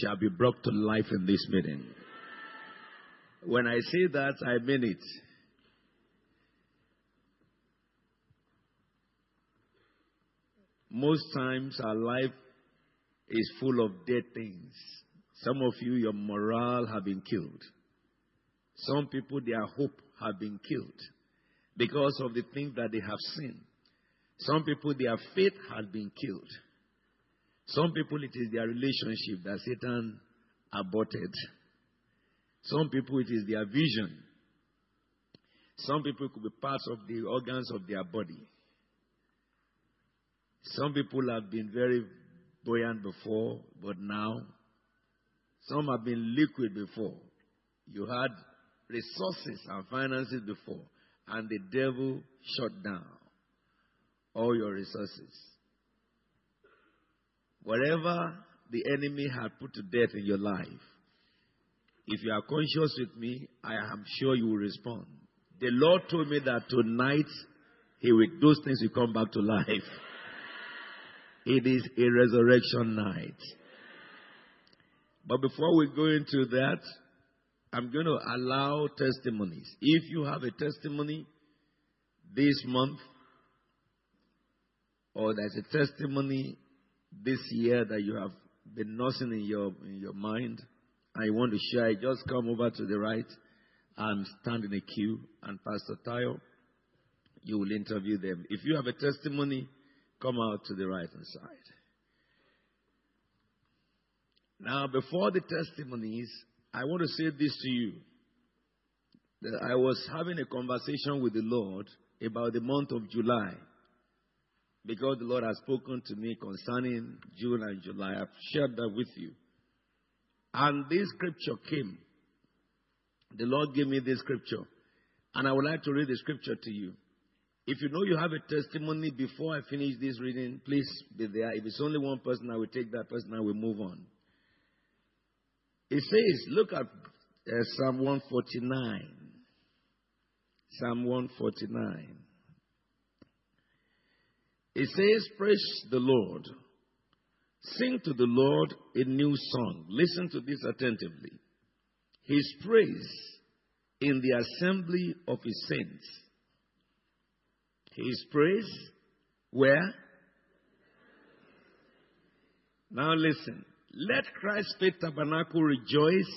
shall be brought to life in this meeting. When I say that, I mean it. Most times our life is full of dead things. Some of you, your morale have been killed. Some people, their hope have been killed because of the things that they have seen. Some people, their faith has been killed. Some people, it is their relationship that Satan aborted. Some people, it is their vision. Some people could be parts of the organs of their body. Some people have been very buoyant before, but now some have been liquid before. You had resources and finances before, and the devil shut down all your resources. Whatever the enemy had put to death in your life, if you are conscious with me, I am sure you will respond. The Lord told me that tonight, He will, those things will come back to life. It is a resurrection night. But before we go into that, I'm going to allow testimonies. If you have a testimony this month, or there's a testimony this year that you have been nursing in your in your mind, and you want to share it, just come over to the right and stand in a queue, and Pastor Tayo, you will interview them. If you have a testimony, come out to the right hand side. Now, before the testimonies, I want to say this to you. That I was having a conversation with the Lord about the month of July. Because the Lord has spoken to me concerning June and July. I've shared that with you. And this scripture came. The Lord gave me this scripture. And I would like to read the scripture to you. If you know you have a testimony before I finish this reading, please be there. If it's only one person, I will take that person and we move on. It says, look at uh, Psalm 149. Psalm 149. It says, Praise the Lord. Sing to the Lord a new song. Listen to this attentively. His praise in the assembly of his saints. His praise where? Now listen. Let Christ's faith tabernacle rejoice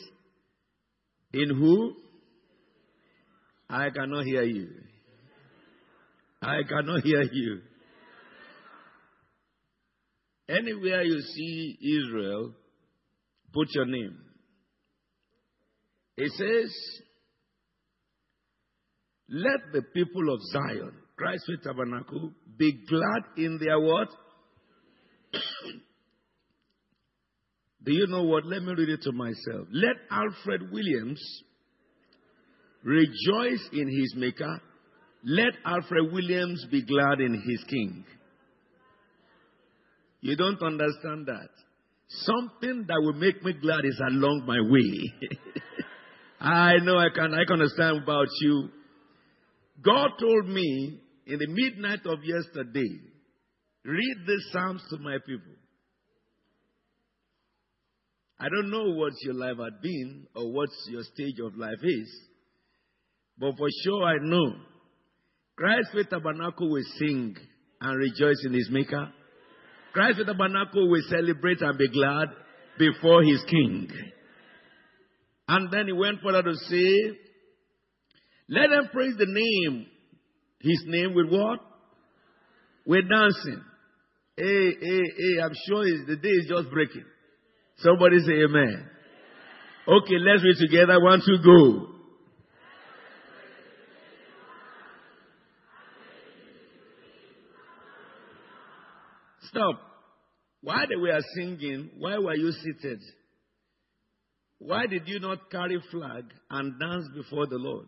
in who? I cannot hear you. I cannot hear you. Anywhere you see Israel, put your name. It says, Let the people of Zion, Christ's tabernacle, be glad in their what? Do you know what? Let me read it to myself. Let Alfred Williams rejoice in his maker. Let Alfred Williams be glad in his king. You don't understand that. Something that will make me glad is along my way. I know I can, I can understand about you. God told me in the midnight of yesterday, read the Psalms to my people. I don't know what your life had been or what your stage of life is, but for sure I know Christ Faith Tabernacle will sing and rejoice in his maker. Christ Faith Tabernacle will celebrate and be glad before his king. And then he went further to say, let them praise the name, his name with what? With dancing. Hey, hey, hey, I'm sure the day is just breaking. Somebody say amen. Okay, let's read together. One, two, go. Stop. Why they were singing, why were you seated? Why did you not carry flag and dance before the Lord?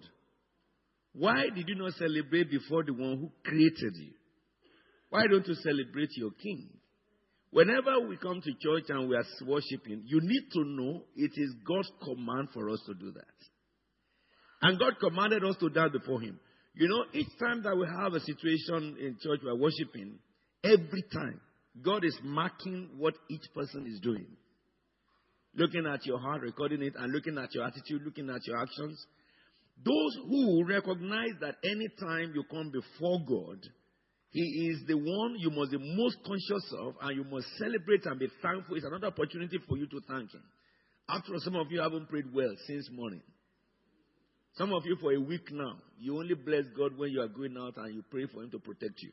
Why did you not celebrate before the one who created you? Why don't you celebrate your king? Whenever we come to church and we are worshiping, you need to know it is God's command for us to do that. And God commanded us to dance before Him. You know, each time that we have a situation in church we are worshiping, every time, God is marking what each person is doing. looking at your heart, recording it, and looking at your attitude, looking at your actions. Those who recognize that anytime you come before God, He is the one you must be most conscious of, and you must celebrate and be thankful. It's another opportunity for you to thank Him. After all, some of you haven't prayed well since morning. Some of you for a week now, you only bless God when you are going out and you pray for Him to protect you.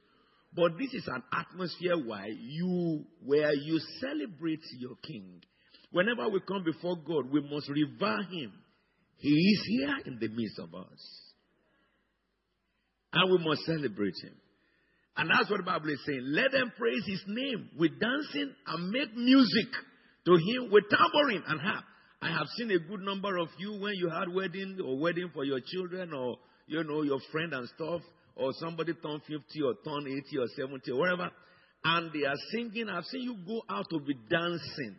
But this is an atmosphere where you, where you celebrate your King. Whenever we come before God, we must revere Him. He is here in the midst of us. And we must celebrate Him. And that's what the Bible is saying. Let them praise His name with dancing and make music to Him with tambourine and harp. I have seen a good number of you when you had wedding or wedding for your children or, you know, your friend and stuff, or somebody turn 50 or turn 80 or 70 or whatever, and they are singing. I've seen you go out to be dancing.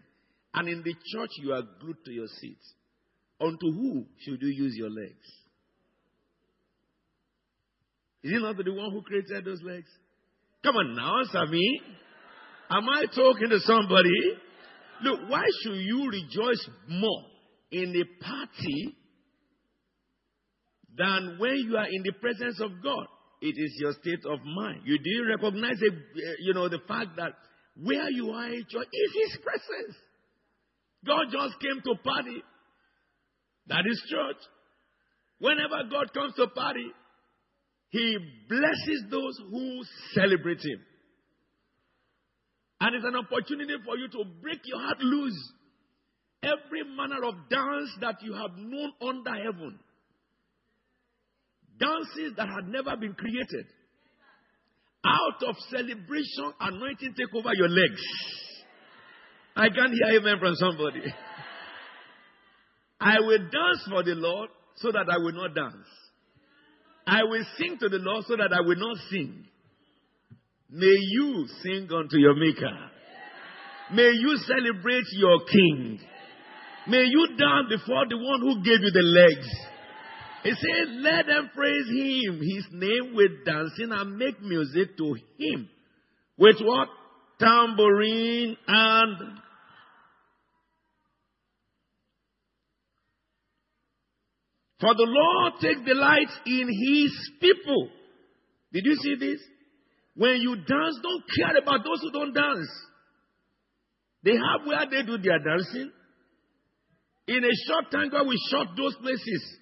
And in the church, you are glued to your seat. Unto who should you use your legs? Is it not the one who created those legs? Come on now, answer me. Am I talking to somebody? Look, why should you rejoice more in a party than when you are in the presence of God? It is your state of mind. You didn't recognize, it, eh, you know, the fact that where you are in is His presence. God just came to party. That is church. Whenever God comes to party, He blesses those who celebrate Him. And it's an opportunity for you to break your heart loose. Every manner of dance that you have known under heaven. Dances that had never been created. Out of celebration, anointing take over your legs. I can't hear amen from somebody. I will dance for the Lord so that I will not dance. I will sing to the Lord so that I will not sing. May you sing unto your Maker. May you celebrate your King. May you dance before the one who gave you the legs. He says, let them praise him, his name with dancing and make music to him. With what? Tambourine and For the Lord takes delight in his people. Did you see this? When you dance, don't care about those who don't dance. They have where they do their dancing. In a short time, God will shut those places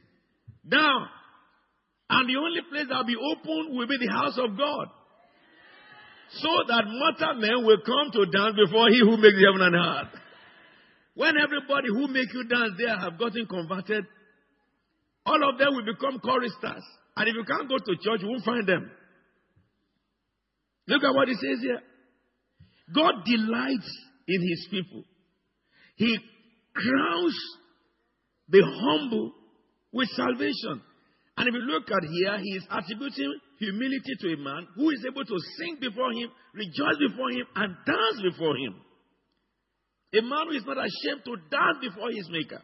down. And the only place that will be open will be the house of God. So that mortal men will come to dance before he who makes heaven and earth. When everybody who make you dance there have gotten converted, all of them will become choristers. And if you can't go to church, you won't find them. Look at what he says here. God delights in his people. He crowns the humble with salvation. And if you look at here, he is attributing humility to a man who is able to sing before him, rejoice before him, and dance before him. A man who is not ashamed to dance before his maker.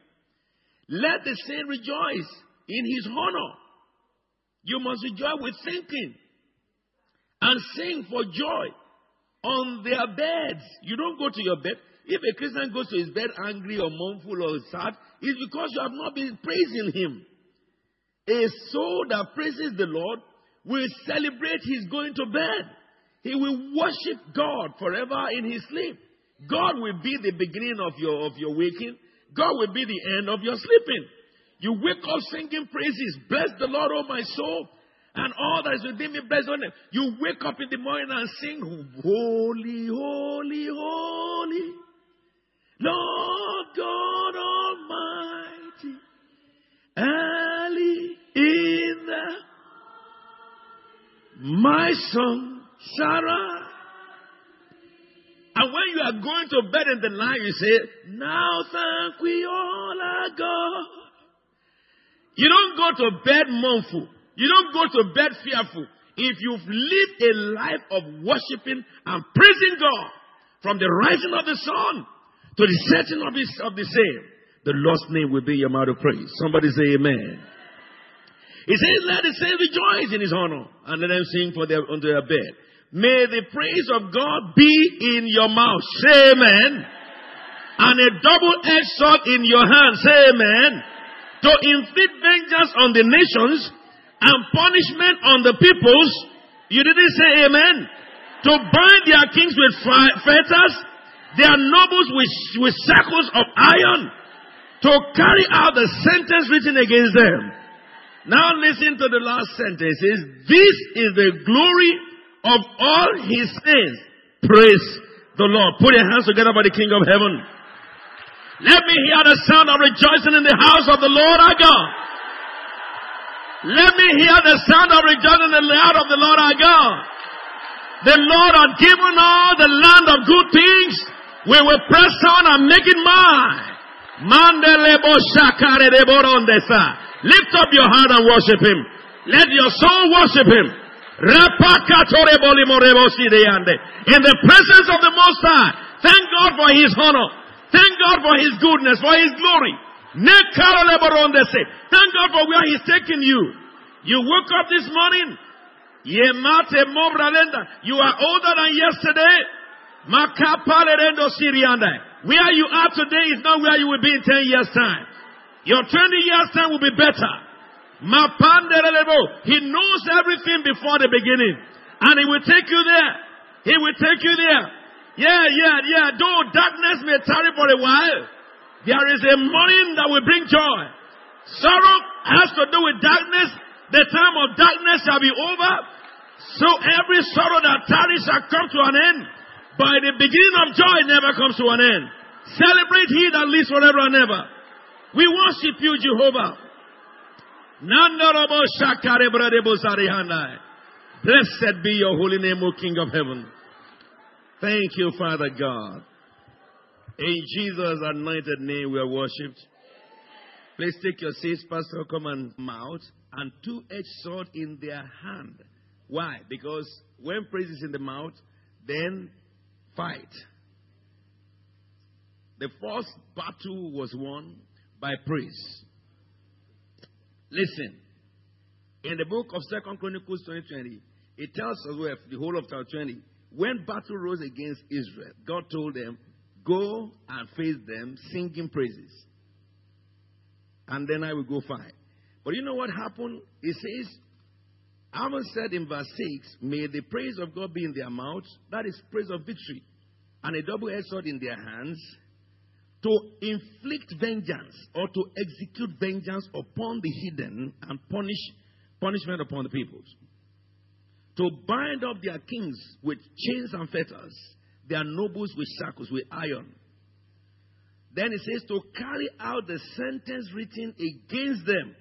Let the saint rejoice in his honor. You must rejoice with thinking and sing for joy on their beds. You don't go to your bed. If a Christian goes to his bed angry or mournful or sad, it's because you have not been praising him. A soul that praises the Lord will celebrate his going to bed. He will worship God forever in his sleep. God will be the beginning of your, of your waking. God will be the end of your sleeping. You wake up singing praises. Bless the Lord, oh my soul and all that is within me, bless name. You wake up in the morning and sing, Holy, Holy, Holy, Lord God Almighty, early in the my son Sarah. And when you are going to bed in the night, you say, Now thank we all our God. You don't go to bed mournful. You don't go to bed fearful. If you've lived a life of worshiping and praising God from the rising of the sun to the setting of, his, of the same, the Lord's name will be your mouth of praise. Somebody say amen. He says, let the saints rejoice in his honor and let them sing for their, unto their bed. May the praise of God be in your mouth. Say amen. and a double-edged sword in your hand. Say amen. To inflict vengeance on the nations and punishment on the peoples. You didn't say amen. To bind their kings with fetters, their nobles with, with of iron. To carry out the sentence written against them. Now listen to the last sentence. It says, this is the glory of all his saints. Praise the Lord. Put your hands together by the King of heaven. Let me hear the sound of rejoicing in the house of the Lord our God. Let me hear the sound of rejoicing in the house of the Lord our God. The Lord has given all the land of good things. We will press on and make it mine. Lift up your heart and worship Him. Let your soul worship Him. In the presence of the Most High. Thank God for His honor. Thank God for His goodness, for His glory. Thank God for where He's taking you. You woke up this morning. You are older than yesterday. Where you are today is not where you will be in 10 years' time. Your 20 years' time will be better. He knows everything before the beginning. And He will take you there. He will take you there. Yeah, yeah, yeah. Though darkness may tarry for a while, there is a morning that will bring joy. Sorrow has to do with darkness. The time of darkness shall be over. So every sorrow that tarries shall come to an end. By the beginning of joy never comes to an end. Celebrate he that lives forever and ever. We worship you, Jehovah. Blessed be your holy name, O King of heaven. Thank you, Father God. In Jesus' anointed name we are worshipped. Please take your seats, Pastor. Come and mouth and two-edged sword in their hand. Why? Because when praise is in the mouth, then fight. The first battle was won by praise. Listen, in the book of Second Chronicles 2020, it tells us where the whole of chapter 20, when battle rose against Israel, God told them, Go and face them singing praises. And then I will go fight. But you know what happened? It says, Amos said in verse 6, May the praise of God be in their mouths, that is praise of victory, and a double edged sword in their hands, to inflict vengeance or to execute vengeance upon the hidden and punish punishment upon the peoples. To bind up their kings with chains and fetters, their nobles with shackles, with iron. Then it says to carry out the sentence written against them.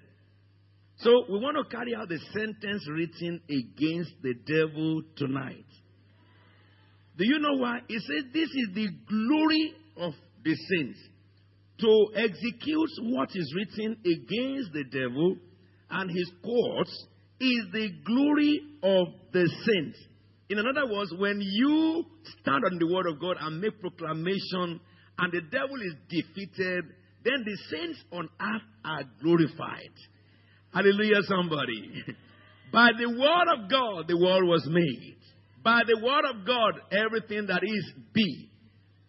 So we want to carry out the sentence written against the devil tonight. Do you know why? It says this is the glory of the saints to execute what is written against the devil and his courts is the glory of the saints. In other words, when you stand on the word of God and make proclamation and the devil is defeated, then the saints on earth are glorified. Hallelujah, somebody. By the word of God, the world was made. By the word of God, everything that is be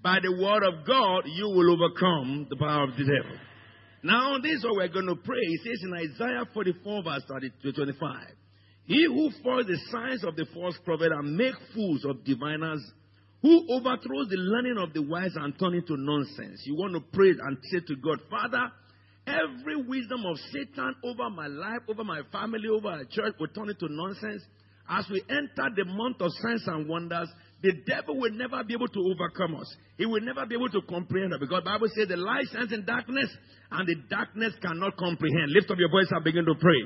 by the word of God, you will overcome the power of the devil. Now, this is what we're going to pray. It says in Isaiah 44, verse 25. He who follows the signs of the false prophet and make fools of diviners, who overthrows the learning of the wise and turn it to nonsense. You want to pray and say to God, Father, every wisdom of Satan over my life, over my family, over our church, will turn it to nonsense. As we enter the month of signs and wonders, the devil will never be able to overcome us. He will never be able to comprehend us because Bible says the light shines in darkness and the darkness cannot comprehend. Lift up your voice and begin to pray.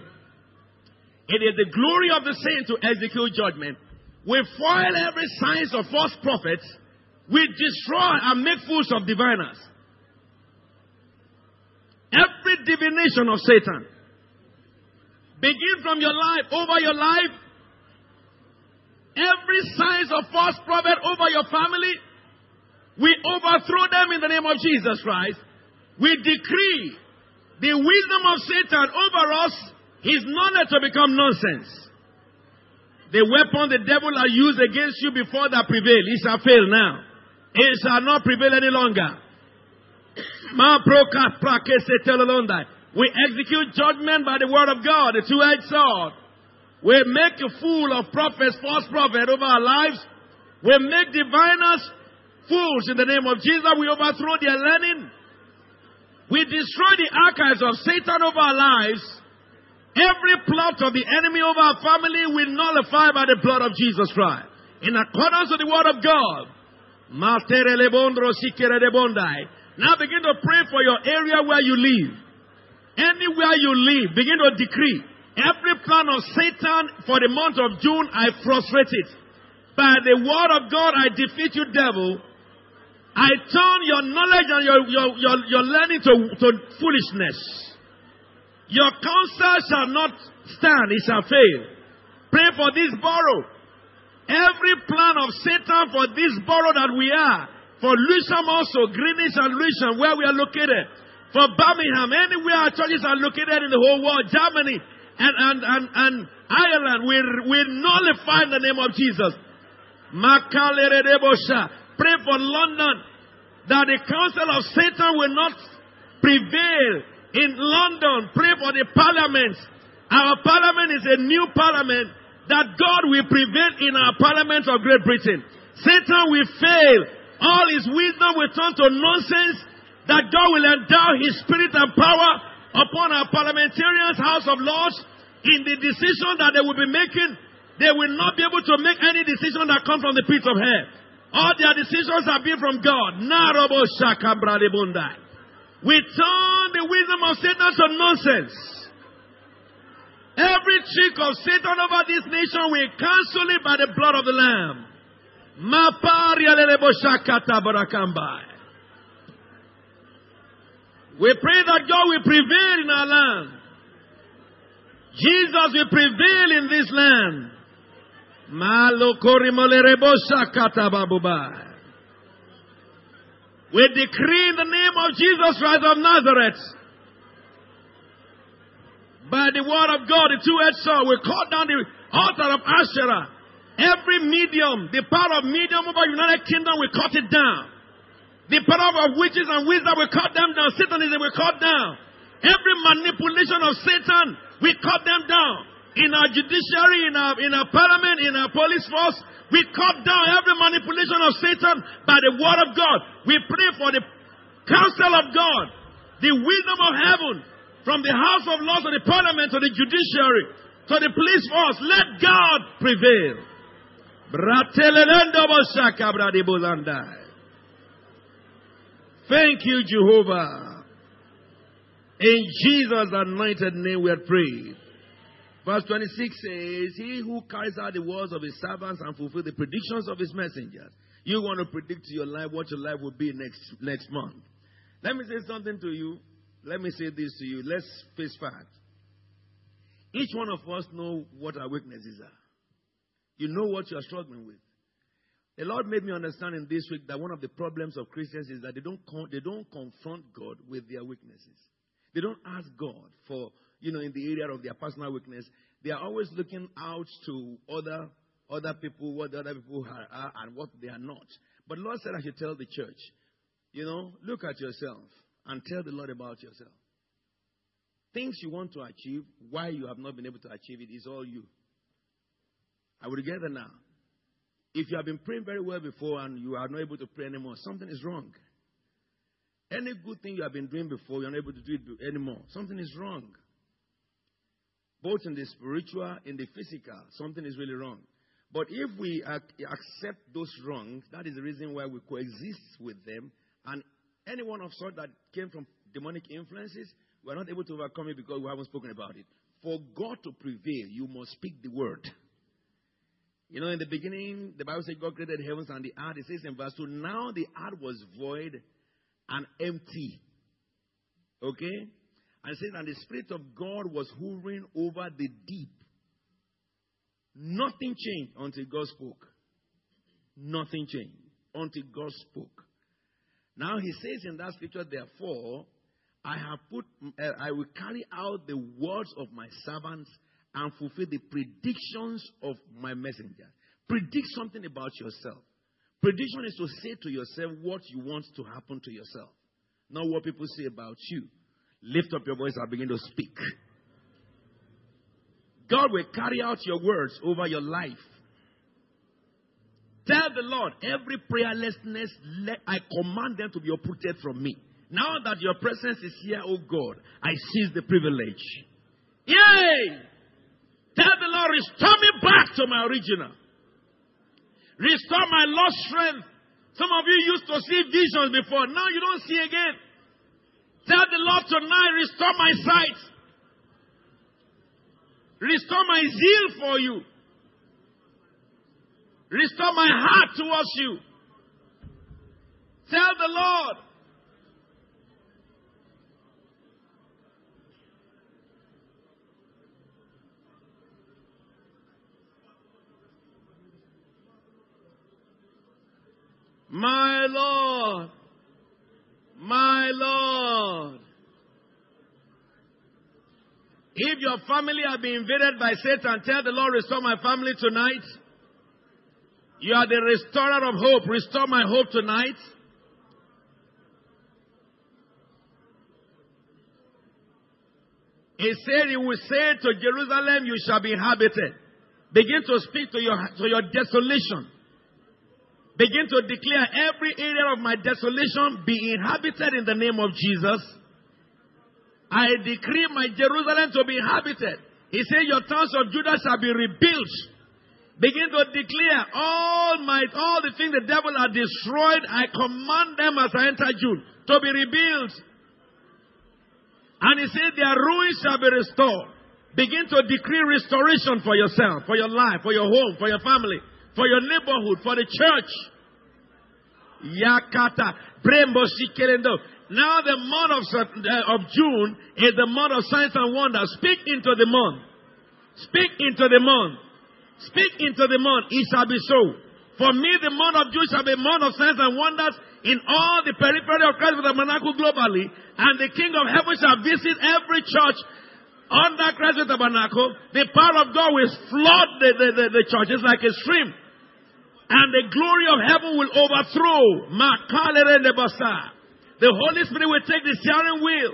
It is the glory of the saint to execute judgment. We foil every science of false prophets. We destroy and make fools of diviners. Every divination of Satan. Begin from your life, over your life, Every signs of false prophet over your family, we overthrow them in the name of Jesus Christ. We decree the wisdom of Satan over us, his knowledge to become nonsense. The weapon the devil has used against you before that prevail, it shall fail now. It shall not prevail any longer. We execute judgment by the word of God, the two-edged sword. We make a fool of prophets, false prophets over our lives. We make diviners fools in the name of Jesus. We overthrow their learning. We destroy the archives of Satan over our lives. Every plot of the enemy over our family we nullify by the blood of Jesus Christ. In accordance with the word of God. Now begin to pray for your area where you live. Anywhere you live, begin to decree. Every plan of Satan for the month of June, I frustrate it. By the word of God, I defeat you, devil. I turn your knowledge and your, your, your, your learning to, to foolishness. Your counsel shall not stand, it shall fail. Pray for this borough. Every plan of Satan for this borough that we are, for Lewisham also, Greenwich and Lewisham, where we are located, for Birmingham, anywhere our churches are located in the whole world, Germany and, and, and, and Ireland, we, we nullify the name of Jesus. Pray for London that the counsel of Satan will not prevail in London. Pray for the parliament. Our parliament is a new parliament that God will prevail in our parliament of Great Britain. Satan will fail. All his wisdom will turn to nonsense. That God will endow his spirit and power upon our parliamentarians, House of Lords, in the decision that they will be making. They will not be able to make any decision that comes from the pit of hell. All their decisions have been from God. We turn the wisdom of Satan to nonsense. Every trick of Satan over this nation, we cancel it by the blood of the Lamb. We pray that God will prevail in our land. Jesus will prevail in this land. We decree in the name of Jesus Christ of Nazareth. By the word of God, the two-edged sword, we cut down the altar of Asherah. Every medium, the power of medium over United Kingdom, we cut it down. The power of witches and wizards, we cut them down. Satanism, we cut down. Every manipulation of Satan, we cut them down in our judiciary, in our, in our parliament, in our police force. We cut down every manipulation of Satan by the word of God. We pray for the counsel of God, the wisdom of heaven, from the House of Lords to the parliament to the judiciary to the police force. Let God prevail. Thank you, Jehovah. In Jesus' anointed name we are prayed. Verse 26 says, He who carries out the words of his servants and fulfill the predictions of his messengers. You want to predict your life what your life will be next, next month. Let me say something to you. Let me say this to you. Let's face fact. Each one of us know what our weaknesses are. You know what you are struggling with. The Lord made me understand in this week that one of the problems of Christians is that they don't, con- they don't confront God with their weaknesses. They don't ask God for you know, in the area of their personal weakness, they are always looking out to other other people, what the other people are, and what they are not. But Lord said I should tell the church, you know, look at yourself and tell the Lord about yourself. Things you want to achieve, why you have not been able to achieve it is all you. Will get there now. If you have been praying very well before and you are not able to pray anymore, something is wrong. Any good thing you have been doing before, you're not able to do it anymore. Something is wrong both in the spiritual, in the physical, something is really wrong. But if we accept those wrongs, that is the reason why we coexist with them. And anyone of sort that came from demonic influences, we are not able to overcome it because we haven't spoken about it. For God to prevail, you must speak the word. You know, in the beginning, the Bible says God created the heavens and the earth. It says in verse 2, now the earth was void and empty. Okay? and says, And the Spirit of God was hovering over the deep. Nothing changed until God spoke. Nothing changed until God spoke. Now he says in that scripture, therefore, I have put, uh, I will carry out the words of my servants and fulfill the predictions of my messenger. Predict something about yourself. Prediction is to say to yourself what you want to happen to yourself. not what people say about you. Lift up your voice and begin to speak. God will carry out your words over your life. Tell the Lord, every prayerlessness, let, I command them to be uprooted from me. Now that your presence is here, oh God, I seize the privilege. Yay! Tell the Lord, restore me back to my original. Restore my lost strength. Some of you used to see visions before. Now you don't see again. Tell the Lord tonight, restore my sight. Restore my zeal for you. Restore my heart towards you. Tell the Lord. My Lord. My Lord. If your family have been invaded by Satan, tell the Lord, restore my family tonight. You are the restorer of hope. Restore my hope tonight. He said, He will say to Jerusalem, You shall be inhabited. Begin to speak to your, to your desolation. Begin to declare every area of my desolation be inhabited in the name of Jesus. I decree my Jerusalem to be inhabited. He said, Your towns of Judah shall be rebuilt. Begin to declare all my all the things the devil has destroyed, I command them as I enter June to be rebuilt. And he said, Their ruins shall be restored. Begin to decree restoration for yourself, for your life, for your home, for your family for your neighborhood, for the church. Yakata, Brembo Sikerendo. Now the month of, uh, of June is the month of signs and wonders. Speak into the month. Speak into the month. Speak into the month. It shall be so. For me, the month of June shall be a month of signs and wonders in all the periphery of Christ Faith Tabernacle globally. And the King of Heaven shall visit every church under Christ Tabernacle. The power of God will flood the, the, the, the churches like a stream and the glory of heaven will overthrow. The Holy Spirit will take the steering wheel.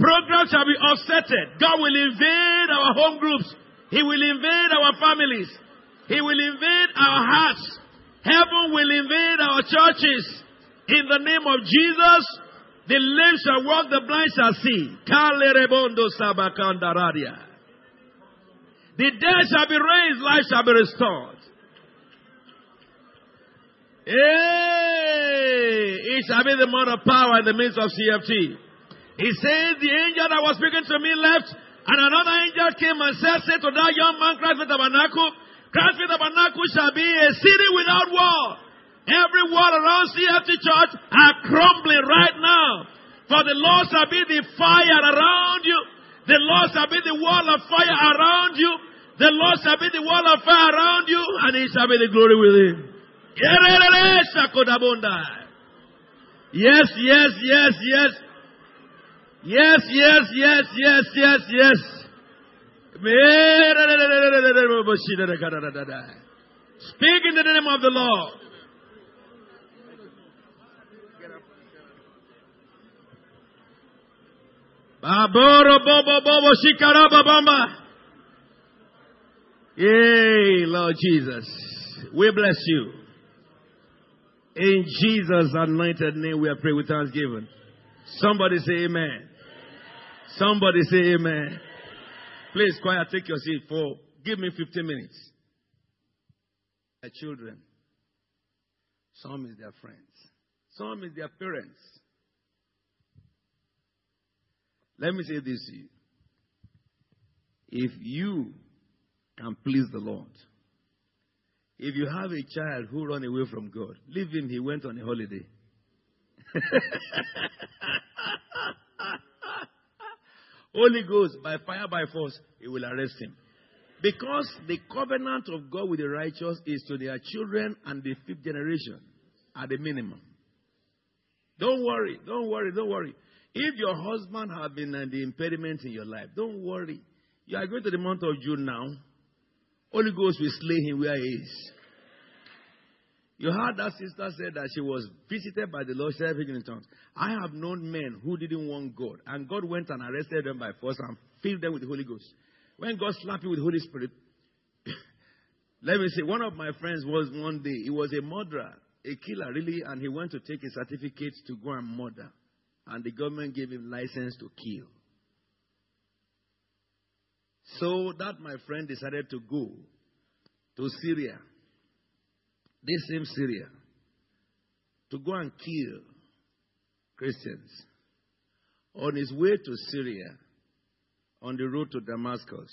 Programs shall be offsetted. God will invade our home groups. He will invade our families. He will invade our hearts. Heaven will invade our churches. In the name of Jesus, the lame shall walk, the blind shall see. The dead shall be raised, life shall be restored. Hey, it shall be the month of power in the midst of CFT. He says, the angel that was speaking to me left, and another angel came and said, say to that young man, Christ Faith Tabernacle, Christ Faith Tabernacle shall be a city without wall. Every wall around CFT church are crumbling right now. For the Lord shall be the fire around you. The Lord shall be the wall of fire around you. The Lord shall be the wall of fire around you, and He shall be the glory within. Yes, yes, yes, yes. Yes, yes, yes, yes, yes, yes. Speak in the name of the Lord. Baboro bobo bobo shikaraba bamba. Yay, Lord Jesus. We bless you. In Jesus' anointed name, we are praying with thanksgiving. Somebody say amen. Somebody say amen. Please, quiet, take your seat for, give me 15 minutes. Their children. Some is their friends. Some is their parents. Let me say this to you. If you can please the Lord, if you have a child who run away from God, leave him. He went on a holiday. Holy Ghost, by fire, by force, he will arrest him. Because the covenant of God with the righteous is to their children and the fifth generation at the minimum. Don't worry, don't worry, don't worry. If your husband has been the impediment in your life, don't worry. You are going to the month of June now. Holy Ghost will slay him where he is. You heard that sister said that she was visited by the Lord, speaking in tongues. I have known men who didn't want God, and God went and arrested them by force and filled them with the Holy Ghost. When God slapped you with the Holy Spirit, let me say, one of my friends was one day, he was a murderer, a killer, really, and he went to take a certificate to go and murder. And the government gave him license to kill. So that my friend decided to go to Syria this same Syria to go and kill Christians. On his way to Syria, on the road to Damascus,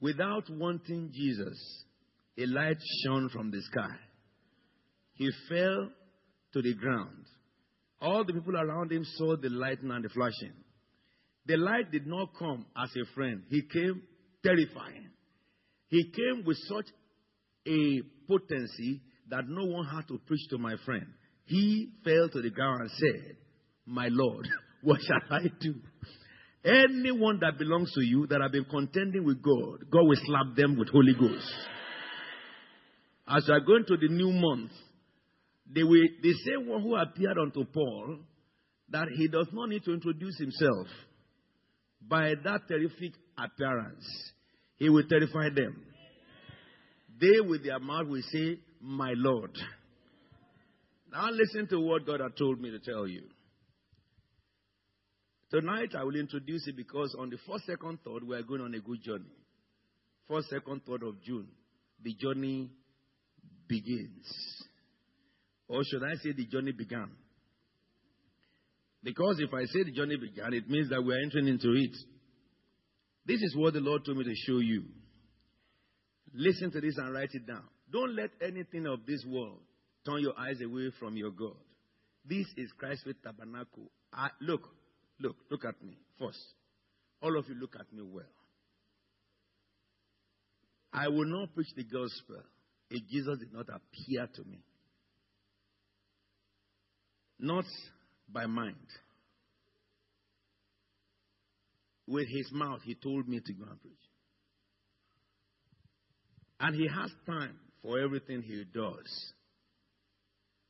without wanting Jesus, a light shone from the sky. He fell to the ground. All the people around him saw the lightning and the flashing. The light did not come as a friend, he came terrifying. He came with such a potency that no one had to preach to my friend. He fell to the ground and said, My Lord, what shall I do? Anyone that belongs to you that have been contending with God, God will slap them with Holy Ghost. As you are going to the new month, they will, the same one who appeared unto Paul, that he does not need to introduce himself by that terrific appearance, he will terrify them. They with their mouth will say, My Lord. Now listen to what God had told me to tell you. Tonight I will introduce it because on the first, second, third, we are going on a good journey. First, second, third of June, the journey begins. Or should I say the journey began? Because if I say the journey began, it means that we are entering into it. This is what the Lord told me to show you. Listen to this and write it down. Don't let anything of this world turn your eyes away from your God. This is Christ Faith Tabernacle. I, look, look, look at me first. All of you look at me well. I will not preach the gospel if Jesus did not appear to me. Not by mind. With his mouth, he told me to go and preach. And he has time for everything he does.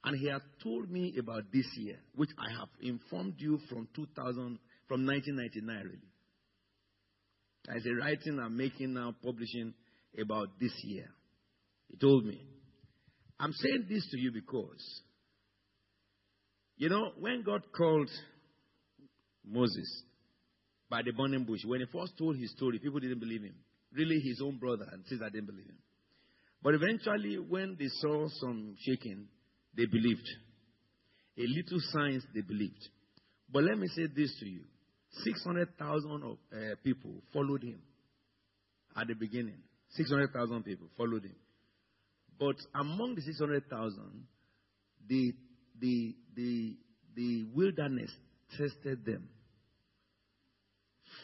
And he has told me about this year, which I have informed you from 2000, from 1999, really. As a writing I'm making now, publishing about this year. He told me. I'm saying this to you because, you know, when God called Moses by the burning bush, when he first told his story, people didn't believe him really his own brother and I didn't believe him. But eventually, when they saw some shaking, they believed. A little signs, they believed. But let me say this to you 600,000 of uh, people followed him at the beginning. 600,000 people followed him. But among the 600,000, the, the, the, the wilderness tested them.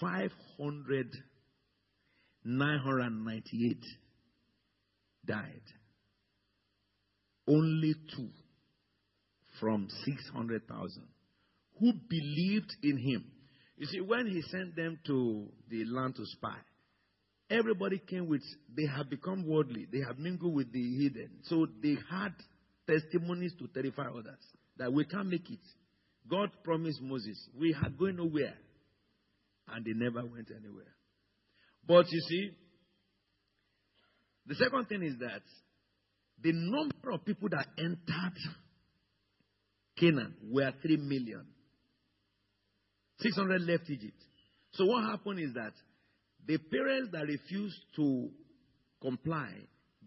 500 998 died. Only two from 600,000 who believed in him. You see, when he sent them to the land to spy, everybody came with, they have become worldly, they have mingled with the hidden. So they had testimonies to terrify others that we can't make it. God promised Moses, we are going nowhere. And they never went anywhere. But you see, the second thing is that the number of people that entered Canaan were 3 million. 600 left Egypt. So what happened is that the parents that refused to comply,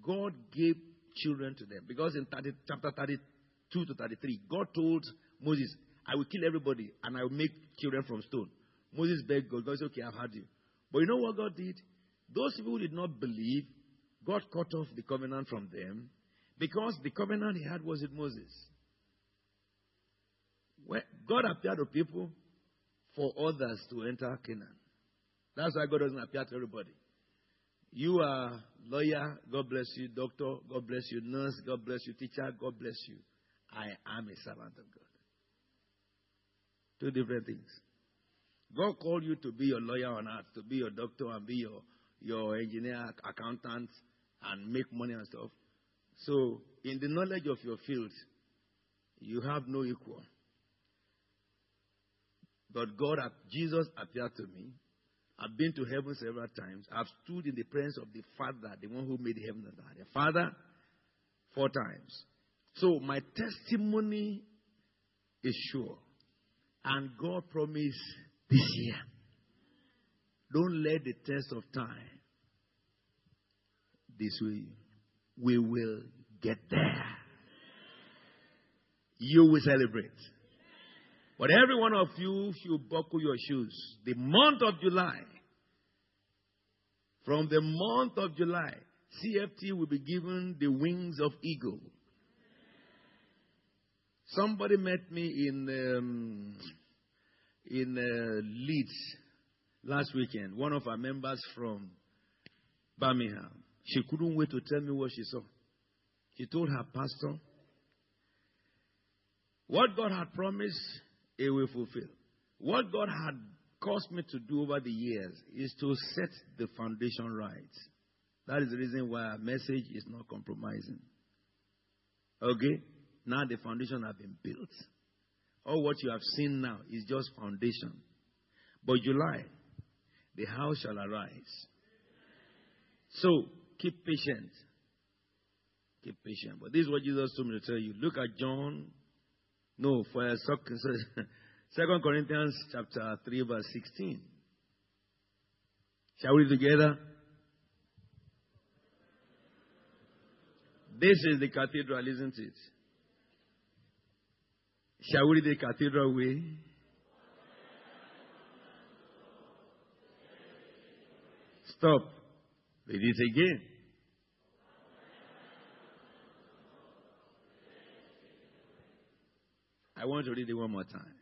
God gave children to them. Because in 30, chapter 32 to 33, God told Moses, I will kill everybody and I will make children from stone. Moses begged God. God said, Okay, I've had you. But you know what God did? Those people who did not believe, God cut off the covenant from them because the covenant he had was with Moses. When God appeared to people for others to enter Canaan. That's why God doesn't appear to everybody. You are lawyer, God bless you. Doctor, God bless you. Nurse, God bless you. Teacher, God bless you. I am a servant of God. Two different things. God called you to be your lawyer on earth, to be your doctor and be your, your engineer, accountant, and make money and stuff. So, in the knowledge of your field, you have no equal. But God, Jesus appeared to me. I've been to heaven several times. I've stood in the presence of the Father, the one who made heaven and earth. The Father, four times. So my testimony is sure. And God promised this year. Don't let the test of time this way. We will get there. You will celebrate. But every one of you should buckle your shoes. The month of July, from the month of July, CFT will be given the wings of eagle. Somebody met me in um, in uh, Leeds last weekend. One of our members from Birmingham. She couldn't wait to tell me what she saw. She told her pastor, "What God had promised, He will fulfill. What God had caused me to do over the years is to set the foundation right. That is the reason why our message is not compromising. Okay? Now the foundation has been built. All what you have seen now is just foundation. But July, the house shall arise. So keep patient. Keep patient. But this is what Jesus told me to tell you. Look at John. No, for second. Corinthians chapter 3, verse 16. Shall we together? This is the cathedral, isn't it? Shall we read the cathedral way? Stop. Read it again. I want to read it one more time.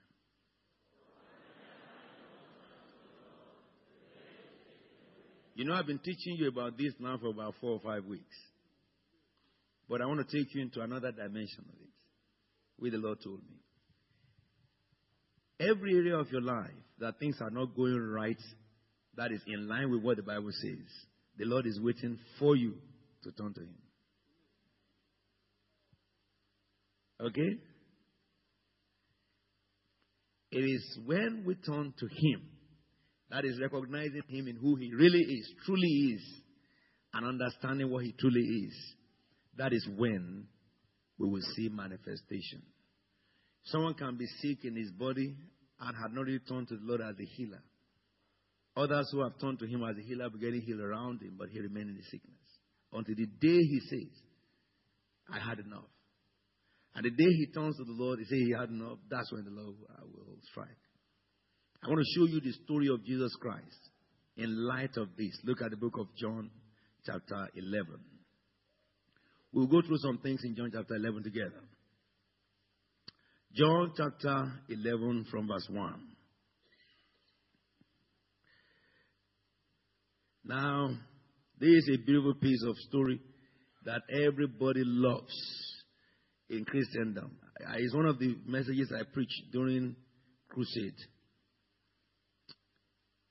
You know, I've been teaching you about this now for about four or five weeks. But I want to take you into another dimension of it, where the Lord told me. Every area of your life that things are not going right, that is in line with what the Bible says, the Lord is waiting for you to turn to Him. Okay? It is when we turn to Him that is recognizing Him in who He really is, truly is, and understanding what He truly is. That is when we will see manifestation. Someone can be sick in his body and had not really turned to the Lord as a healer. Others who have turned to Him as a healer are getting healed around Him, but He remains in the sickness. Until the day He says, I had enough. And the day He turns to the Lord, He says He had enough, that's when the Lord uh, will strike. I want to show you the story of Jesus Christ in light of this. Look at the book of John, chapter 11. We'll go through some things in John chapter 11 together. John chapter 11 from verse 1. Now, this is a beautiful piece of story that everybody loves in Christendom. It's one of the messages I preached during crusade.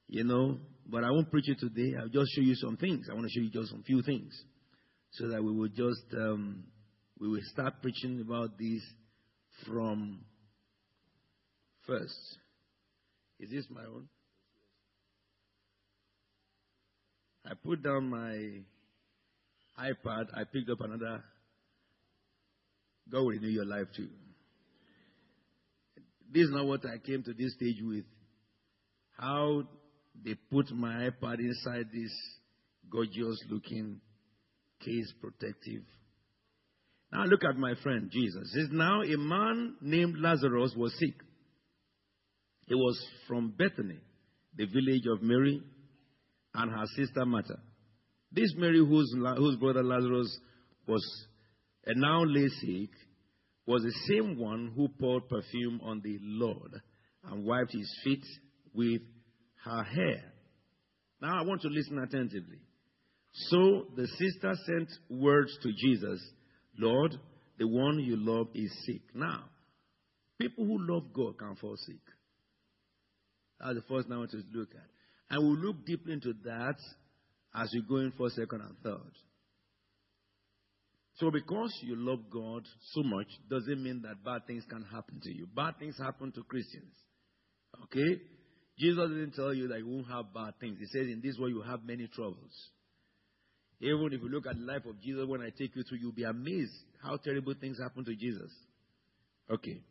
You know, but I won't preach it today. I'll just show you some things. I want to show you just some few things so that we will just um, we will start preaching about this from first. Is this my own? I put down my iPad. I picked up another. God will renew your life too. This is not what I came to this stage with. How they put my iPad inside this gorgeous looking case protective. Now look at my friend Jesus. Says now a man named Lazarus was sick. He was from Bethany, the village of Mary and her sister Martha. This Mary, whose, whose brother Lazarus was and now lay sick, was the same one who poured perfume on the Lord and wiped his feet with her hair. Now I want to listen attentively. So the sister sent words to Jesus Lord, the one you love is sick. Now, people who love God can fall sick. That's the first thing I want to look at. And we'll look deeply into that as we go in for second and third. So, because you love God so much, doesn't mean that bad things can happen to you. Bad things happen to Christians. Okay? Jesus didn't tell you that you won't have bad things. He says, In this world, you have many troubles. Even if you look at the life of Jesus, when I take you through, you'll be amazed how terrible things happen to Jesus. Okay.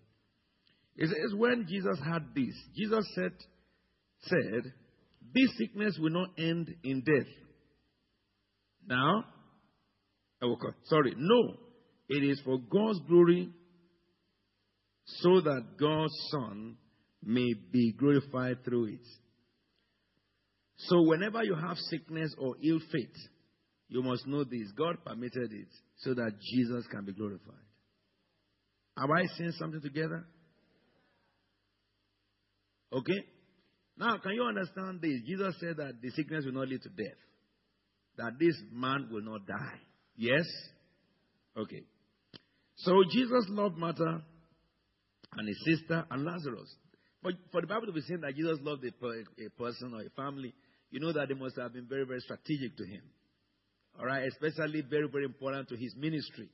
It says, when Jesus had this, Jesus said, said, This sickness will not end in death. Now. Sorry. No. It is for God's glory so that God's Son may be glorified through it. So, whenever you have sickness or ill fate, you must know this God permitted it so that Jesus can be glorified. Have I seen something together? Okay? Now, can you understand this? Jesus said that the sickness will not lead to death, that this man will not die. Yes? Okay. So Jesus loved Martha and his sister and Lazarus. But for the Bible to be saying that Jesus loved a, a person or a family, you know that they must have been very, very strategic to him. All right? Especially very, very important to his ministry.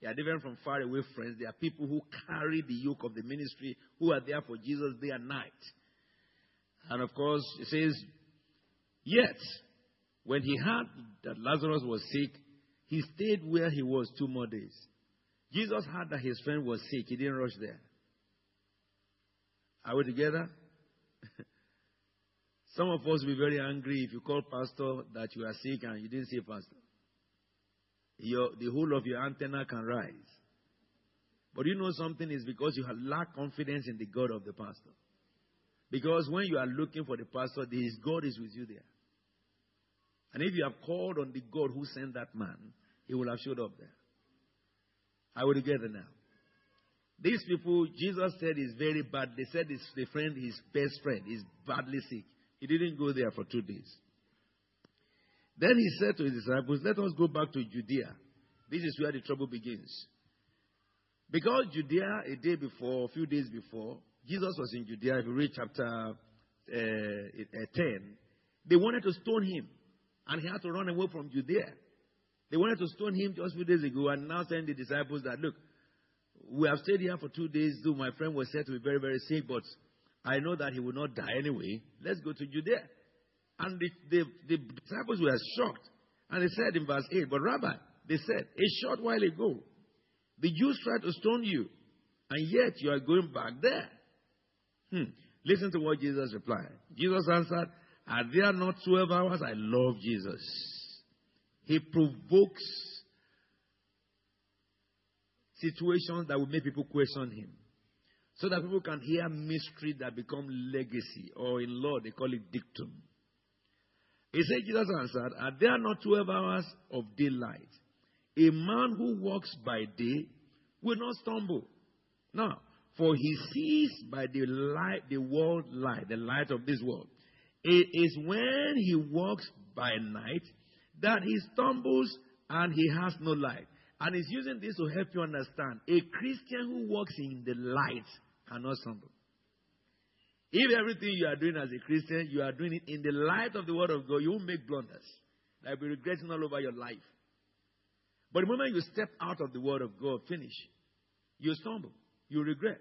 They are different from far away friends. They are people who carry the yoke of the ministry, who are there for Jesus day and night. And of course, it says, Yet, when he heard that Lazarus was sick, he stayed where he was two more days. Jesus heard that his friend was sick. He didn't rush there. Are we together? Some of us will be very angry if you call pastor that you are sick and you didn't see pastor. Your, the whole of your antenna can rise. But you know something is because you have lack confidence in the God of the pastor. Because when you are looking for the pastor, his God is with you there. And if you have called on the God who sent that man, he would have showed up there. Will get it now. These people, Jesus said is very bad. They said his the friend, his best friend, is badly sick. He didn't go there for two days. Then he said to his disciples, Let us go back to Judea. This is where the trouble begins. Because Judea, a day before, a few days before, Jesus was in Judea. If you read chapter uh, uh, 10, they wanted to stone him. And he had to run away from Judea. They wanted to stone him just a few days ago and now send the disciples that, look, we have stayed here for two days, though my friend was said to be very, very sick, but I know that he will not die anyway. Let's go to Judea. And the, the, the disciples were shocked. And they said in verse 8, But Rabbi, they said, a short while ago, the Jews tried to stone you, and yet you are going back there. Hmm. Listen to what Jesus replied. Jesus answered, Are there not 12 hours? I love Jesus. He provokes situations that will make people question him. So that people can hear mystery that become legacy, or in law they call it dictum. He said, Jesus answered, Are there not 12 hours of daylight? A man who walks by day will not stumble. Now, for he sees by the light, the world light, the light of this world. It is when he walks by night that he stumbles and he has no light. And he's using this to help you understand. A Christian who walks in the light cannot stumble. If everything you are doing as a Christian, you are doing it in the light of the Word of God, you won't make blunders. You'll be regretting all over your life. But the moment you step out of the Word of God, finish, you stumble. You regret.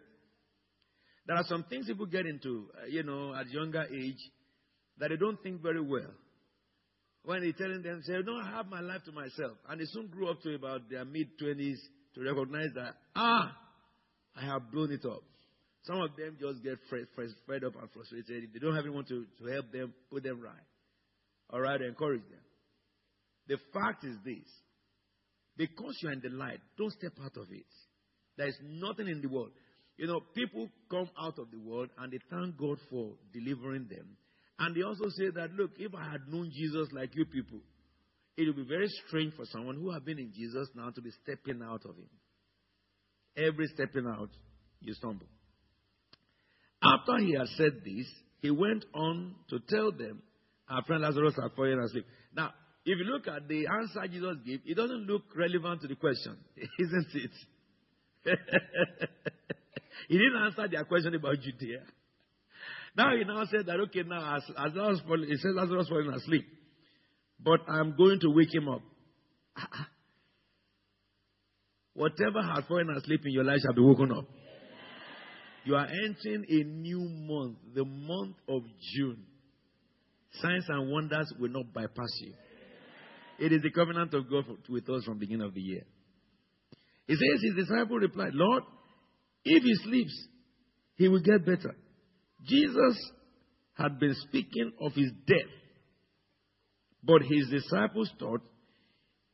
There are some things people get into, uh, you know, at younger age that they don't think very well when he's telling them, say, don't have my life to myself. And they soon grew up to about their mid 20s to recognize that, ah, I have blown it up. Some of them just get fed, fed up and frustrated. They don't have anyone to, to help them, put them right. All right, encourage them. The fact is this because you are in the light, don't step out of it. There is nothing in the world. You know, people come out of the world and they thank God for delivering them. And they also say that, look, if I had known Jesus like you people, it would be very strange for someone who have been in Jesus now to be stepping out of him. Every stepping out, you stumble. After he had said this, he went on to tell them, our friend Lazarus had fallen asleep. Now, if you look at the answer Jesus gave, it doesn't look relevant to the question, isn't it? he didn't answer their question about Judea. Now he now said that, okay, now as, as Lazarus he said Lazarus falling asleep. But I'm going to wake him up. Whatever has fallen asleep in your life shall be woken up. You are entering a new month, the month of June. Signs and wonders will not bypass you. It is the covenant of God with us from the beginning of the year. He says his disciple replied, Lord, if he sleeps, he will get better. Jesus had been speaking of his death, but his disciples thought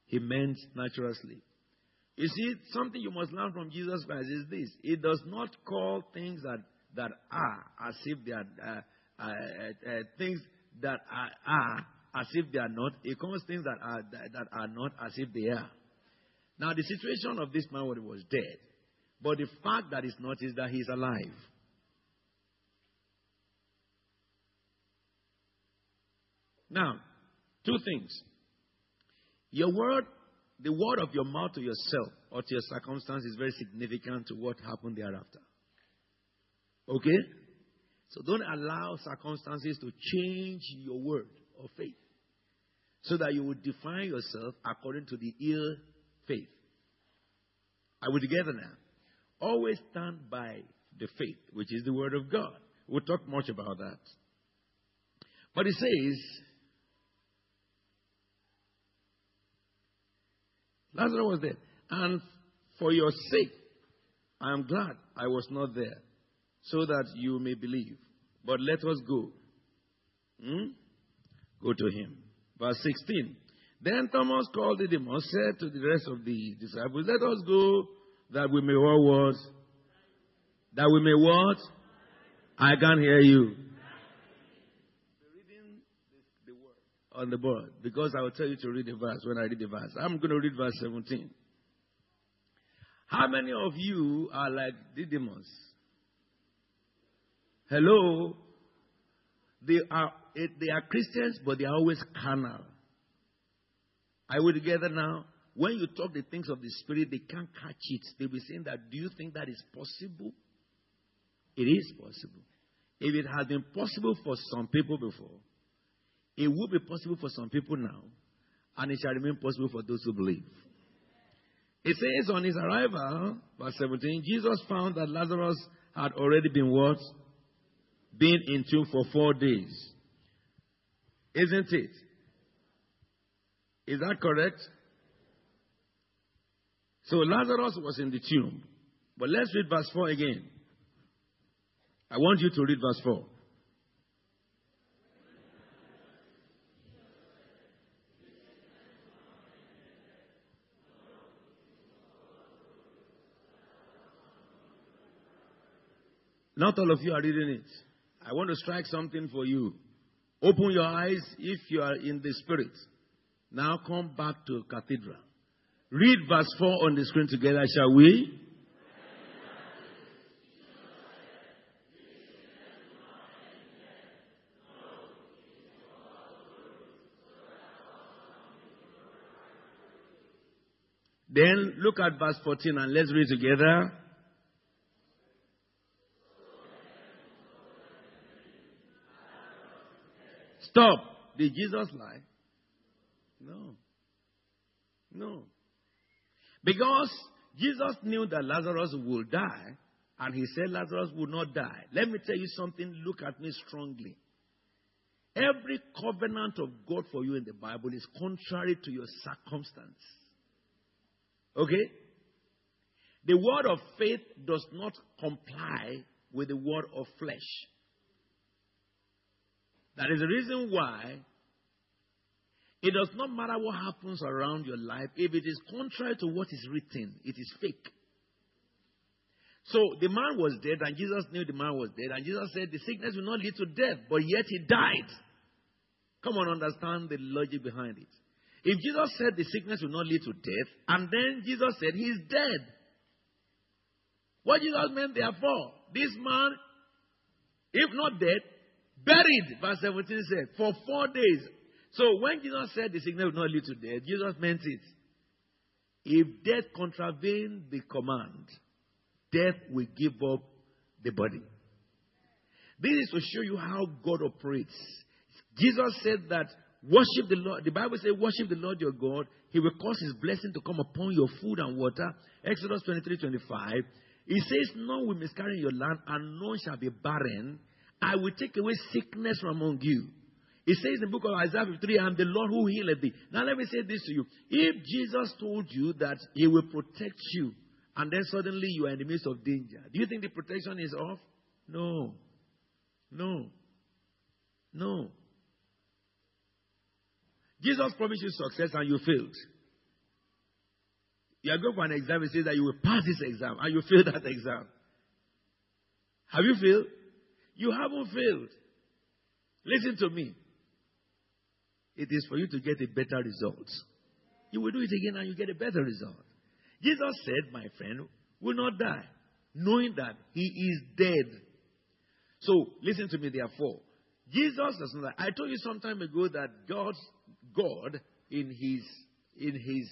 he meant natural sleep. You see, something you must learn from Jesus Christ is this. He does not call things that, that are as if they are uh, uh, uh, uh things that are, are, as if they are not. He calls things that are that, that are not as if they are. Now, the situation of this man was dead, but the fact that he's not is that he's alive. Now, two things. Your word, the word of your mouth to yourself or to your circumstance is very significant to what happened thereafter. Okay? So don't allow circumstances to change your word of faith. So that you will define yourself according to the ill faith. Are we together now? Always stand by the faith, which is the word of God. We'll talk much about that. But it says, Lazarus was there. And for your sake, I am glad I was not there, so that you may believe. But let us go. Hmm? Go to him. Verse 16. Then Thomas called Didymus, said to the rest of the disciples, Let us go that we may what? That we may what? I can't hear you. On the board because I will tell you to read the verse when I read the verse. I'm going to read verse 17. How many of you are like Didymus? Hello? They are, eh, they are Christians, but they are always carnal. Are we together now? When you talk the things of the Spirit, they can't catch it. They'll be saying that, do you think that is possible? It is possible. If it has been possible for some people before, it will be possible for some people now, and it shall remain possible for those who believe. It says on his arrival, verse 17, Jesus found that Lazarus had already been what? Been in tomb for four days. Isn't it? Is that correct? So Lazarus was in the tomb. But let's read verse 4 again. I want you to read verse 4. Not all of you are reading it. I want to strike something for you. Open your eyes if you are in the spirit. Now come back to cathedral. Read verse 4 on the screen together, shall we? Then look at verse 14 and let's read together. Stop. Did Jesus lie? No. No. Because Jesus knew that Lazarus would die, and he said Lazarus would not die. Let me tell you something, look at me strongly. Every covenant of God for you in the Bible is contrary to your circumstance. Okay? The word of faith does not comply with the word of flesh. That is the reason why it does not matter what happens around your life. If it is contrary to what is written, it is fake. So the man was dead, and Jesus knew the man was dead, and Jesus said the sickness will not lead to death, but yet he died. Come on, understand the logic behind it. If Jesus said the sickness will not lead to death, and then Jesus said he is dead, what Jesus meant therefore, this man, if not dead, Buried, verse 17 said, for four days. So when Jesus said the sickness will not lead to death, Jesus meant it. If death contravened the command, death will give up the body. This is to show you how God operates. Jesus said that worship the Lord. The Bible says, worship the Lord your God. He will cause his blessing to come upon your food and water. Exodus 23 25. He says, None will miscarry in your land, and none shall be barren. I will take away sickness from among you. It says in the book of Isaiah 53, I am the Lord who healeth thee. Now let me say this to you. If Jesus told you that he will protect you, and then suddenly you are in the midst of danger, do you think the protection is off? No. No. No. Jesus promised you success and you failed. You are going for an exam, it says that you will pass this exam and you failed that exam. Have you failed? You haven't failed. Listen to me. It is for you to get a better result. You will do it again and you get a better result. Jesus said, My friend will not die, knowing that he is dead. So, listen to me, therefore. Jesus does not. I told you some time ago that God's God in his in his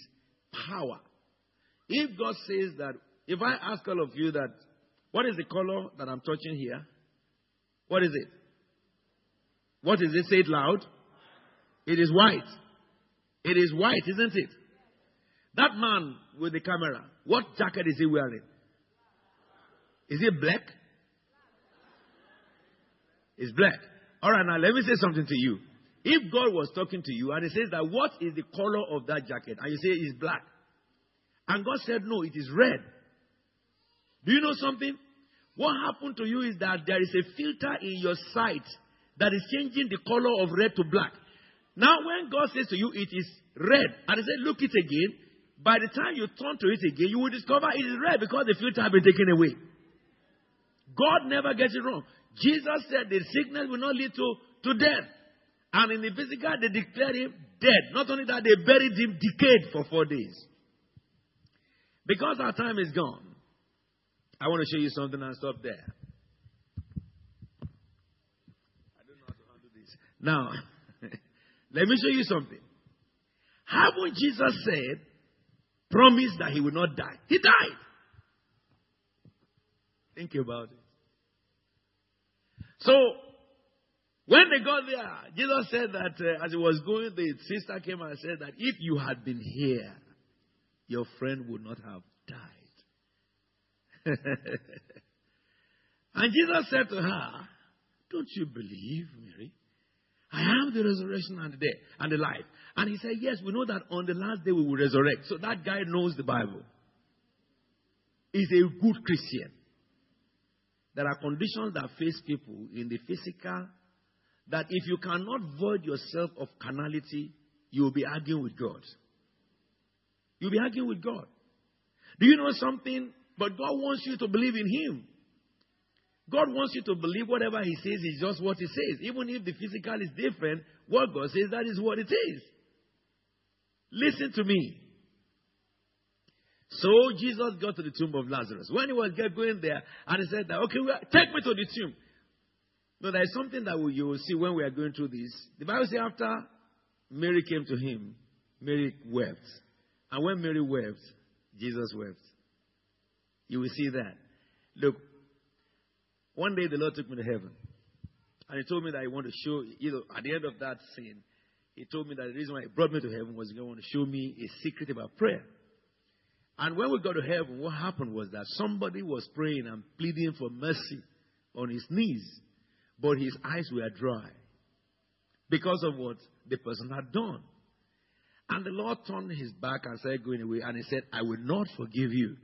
power. If God says that, if I ask all of you that, what is the color that I'm touching here? What is it? What is it? Say it loud. It is white. It is white, isn't it? That man with the camera, what jacket is he wearing? Is it black? It's black. All right, now let me say something to you. If God was talking to you and He says that what is the color of that jacket, and you say it's black, and God said no, it is red. Do you know something? What happened to you is that there is a filter in your sight that is changing the color of red to black. Now, when God says to you it is red, and He said, look it again, by the time you turn to it again, you will discover it is red because the filter has been taken away. God never gets it wrong. Jesus said the sickness will not lead to, to death. And in the physical, they declared him dead. Not only that, they buried him decayed for four days. Because our time is gone, I want to show you something and stop there. I don't know how to handle this. Now, let me show you something. Haven't Jesus said, promised that he will not die? He died. Think about it. So, when they got there, Jesus said that uh, as he was going, the sister came and said that if you had been here, your friend would not have died. and Jesus said to her, Don't you believe, Mary? I am the resurrection and the day and the life. And he said, Yes, we know that on the last day we will resurrect. So that guy knows the Bible. He's a good Christian. There are conditions that face people in the physical that if you cannot void yourself of carnality, you will be arguing with God. You'll be arguing with God. Do you know something? But God wants you to believe in Him. God wants you to believe whatever He says is just what He says. Even if the physical is different, what God says, that is what it is. Listen to me. So Jesus got to the tomb of Lazarus. When he was going there, and he said that, okay, well, take me to the tomb. No, there is something that we, you will see when we are going through this. The Bible says after Mary came to him, Mary wept. And when Mary wept, Jesus wept. You will see that. Look, one day the Lord took me to heaven. And he told me that he wanted to show, you know, at the end of that scene, he told me that the reason why he brought me to heaven was he wanted to show me a secret about prayer. And when we got to heaven, what happened was that somebody was praying and pleading for mercy on his knees but his eyes were dry because of what the person had done. And the Lord turned his back and said, Going away. And he said, I will not forgive you.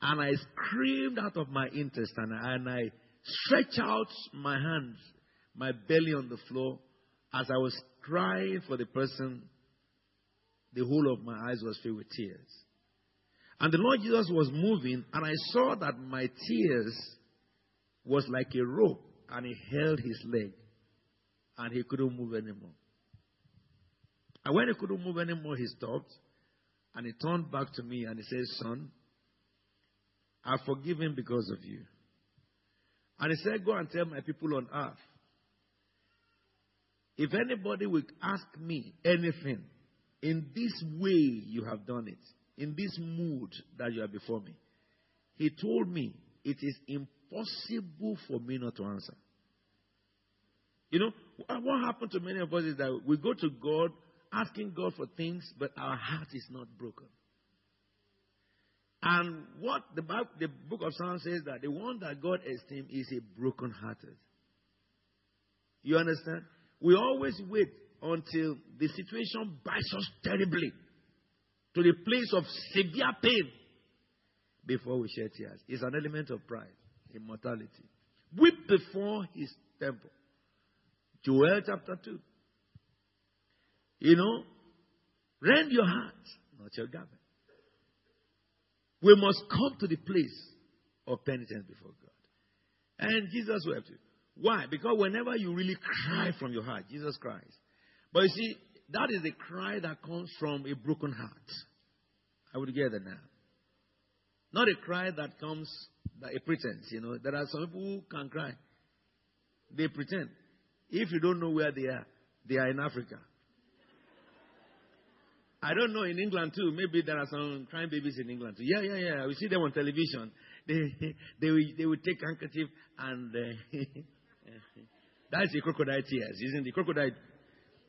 And I screamed out of my intestine and I stretched out my hands, my belly on the floor. As I was crying for the person, the whole of my eyes was filled with tears. And the Lord Jesus was moving, and I saw that my tears was like a rope and he held his leg and he couldn't move anymore. And when he couldn't move anymore, he stopped and he turned back to me and he said, Son, I forgive him because of you. And he said, Go and tell my people on earth. If anybody will ask me anything in this way you have done it, in this mood that you are before me, he told me it is impossible for me not to answer. You know, what happened to many of us is that we go to God asking God for things, but our heart is not broken. And what the, the book of Psalms says that the one that God esteems is a broken hearted. You understand? We always wait until the situation bites us terribly to the place of severe pain before we shed tears. It's an element of pride, immortality. Weep before his temple. Joel chapter 2. You know, rend your heart, not your garment. We must come to the place of penitence before God. And Jesus wept. Why? Because whenever you really cry from your heart, Jesus cries. But you see, that is a cry that comes from a broken heart. I would get that now. Not a cry that comes, that a pretense, you know. There are some people who can cry. They pretend. If you don't know where they are, they are in Africa. I don't know in England too. Maybe there are some crying babies in England too. Yeah, yeah, yeah. We see them on television. They they will, they will take handkerchief and uh, that's the crocodile tears, isn't it? Crocodile.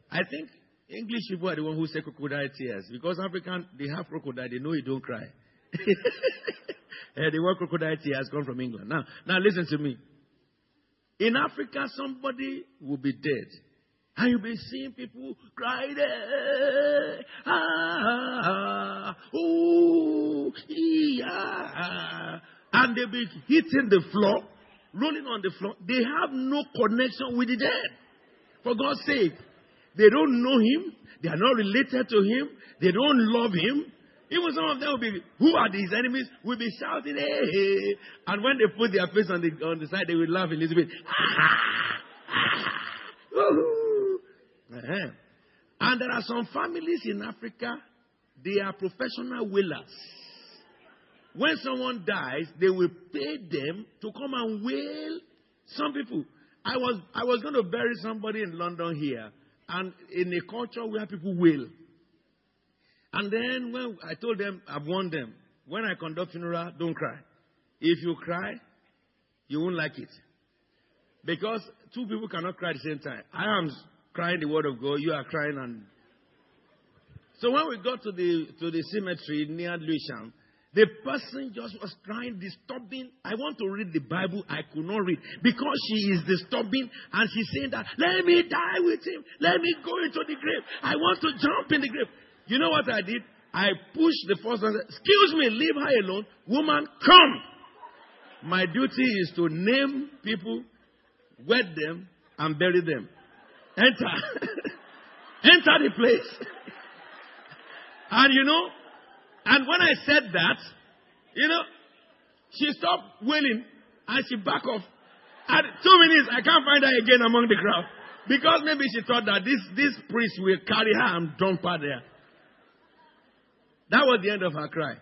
I think English people are the one who say crocodile tears because African they have crocodile. They know you don't cry. the word crocodile tears come from England. Now, now listen to me. In Africa, somebody will be dead. And you'll be seeing people crying, eh, ah, ooh, yeah. And they'll be hitting the floor, rolling on the floor. They have no connection with the dead. For God's sake. They don't know him. They are not related to him. They don't love him. Even some of them will be, who are these enemies? Will be shouting, hey, hey. And when they put their face on the, on the side, they will laugh a little bit. Uh-huh. And there are some families in Africa, they are professional wailers. When someone dies, they will pay them to come and wail some people. I was, I was going to bury somebody in London here, and in a culture where people wail. And then when I told them, I've warned them, when I conduct funeral, don't cry. If you cry, you won't like it. Because two people cannot cry at the same time. I am crying the word of God, you are crying and so when we got to the to the cemetery near Lewisham, the person just was crying, disturbing. I want to read the Bible, I could not read because she is disturbing and she's saying that, let me die with him, let me go into the grave. I want to jump in the grave. You know what I did? I pushed the first one. Excuse me, leave her alone. Woman, come. My duty is to name people, wed them, and bury them. Enter. Enter the place. and you know, and when I said that, you know, she stopped wailing and she back off. At two minutes, I can't find her again among the crowd. Because maybe she thought that this, this priest will carry her and dump her there. That was the end of her cry.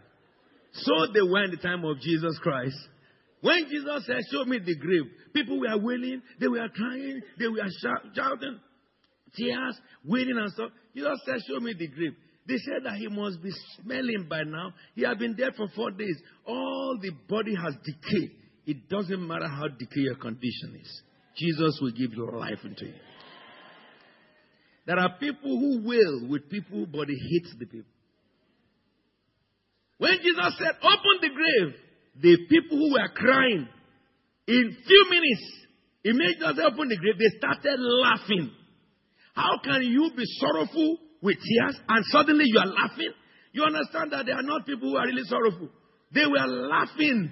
So they were in the time of Jesus Christ. When Jesus said, Show me the grave, people were wailing, they were crying, they were shouting, tears, wailing and stuff. Jesus said, Show me the grave. They said that he must be smelling by now. He had been dead for four days. All the body has decayed. It doesn't matter how decayed your condition is. Jesus will give your life into you. There are people who will with people, but he hates the people. When Jesus said, open the grave, the people who were crying, in few minutes, he made immediately open the grave, they started laughing. How can you be sorrowful with tears and suddenly you are laughing? You understand that they are not people who are really sorrowful. They were laughing.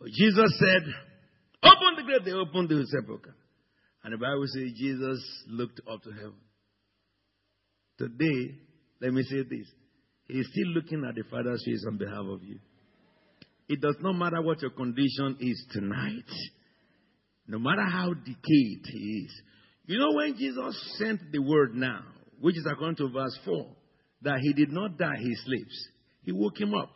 But Jesus said, open the grave. They opened the sepulchre. And the Bible says Jesus looked up to heaven. Today, let me say this. He is still looking at the Father's face on behalf of you. It does not matter what your condition is tonight, no matter how decayed he is. You know, when Jesus sent the word now, which is according to verse 4, that he did not die, he sleeps, he woke him up.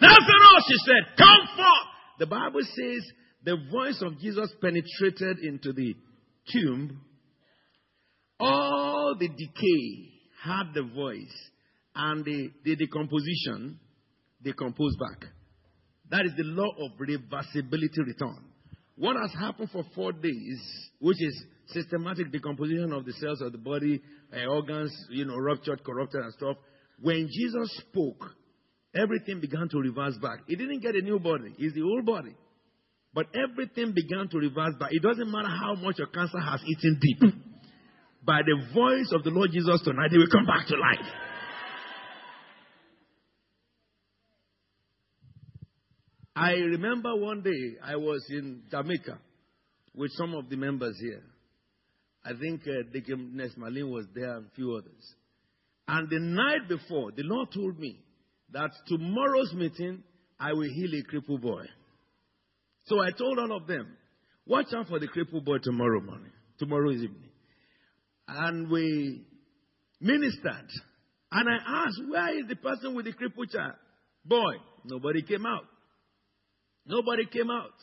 Lazarus, he said, come forth. The Bible says the voice of Jesus penetrated into the tomb. All the decay had the voice and the, the decomposition, they compose back. That is the law of reversibility return. What has happened for four days, which is systematic decomposition of the cells of the body, uh, organs, you know, ruptured, corrupted, and stuff. When Jesus spoke, everything began to reverse back. He didn't get a new body, it's the old body. But everything began to reverse back. It doesn't matter how much your cancer has eaten deep. By the voice of the Lord Jesus tonight, he will come back to life. I remember one day I was in Jamaica with some of the members here. I think uh, Deacon Nesmalin was there and a few others. And the night before, the Lord told me that tomorrow's meeting, I will heal a crippled boy. So I told all of them, watch out for the crippled boy tomorrow morning, tomorrow evening. And we ministered. And I asked, where is the person with the crippled child? Boy, nobody came out. Nobody came out.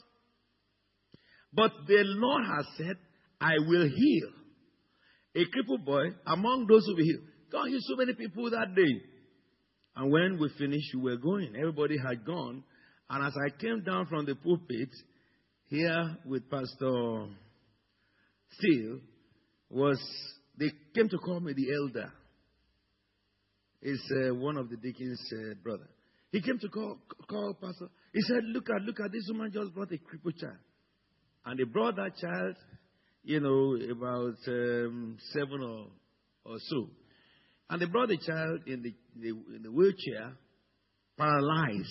But the Lord has said, I will heal. A crippled boy among those who will heal. God healed so many people that day. And when we finished, we were going. Everybody had gone. And as I came down from the pulpit here with Pastor Steele, was they came to call me the elder. It's uh, one of the deacon's uh, brother. He came to call, call Pastor. He said, Look at, look at this woman just brought a crippled child. And they brought that child, you know, about um, seven or, or so. And they brought the child in the, the, in the wheelchair, paralyzed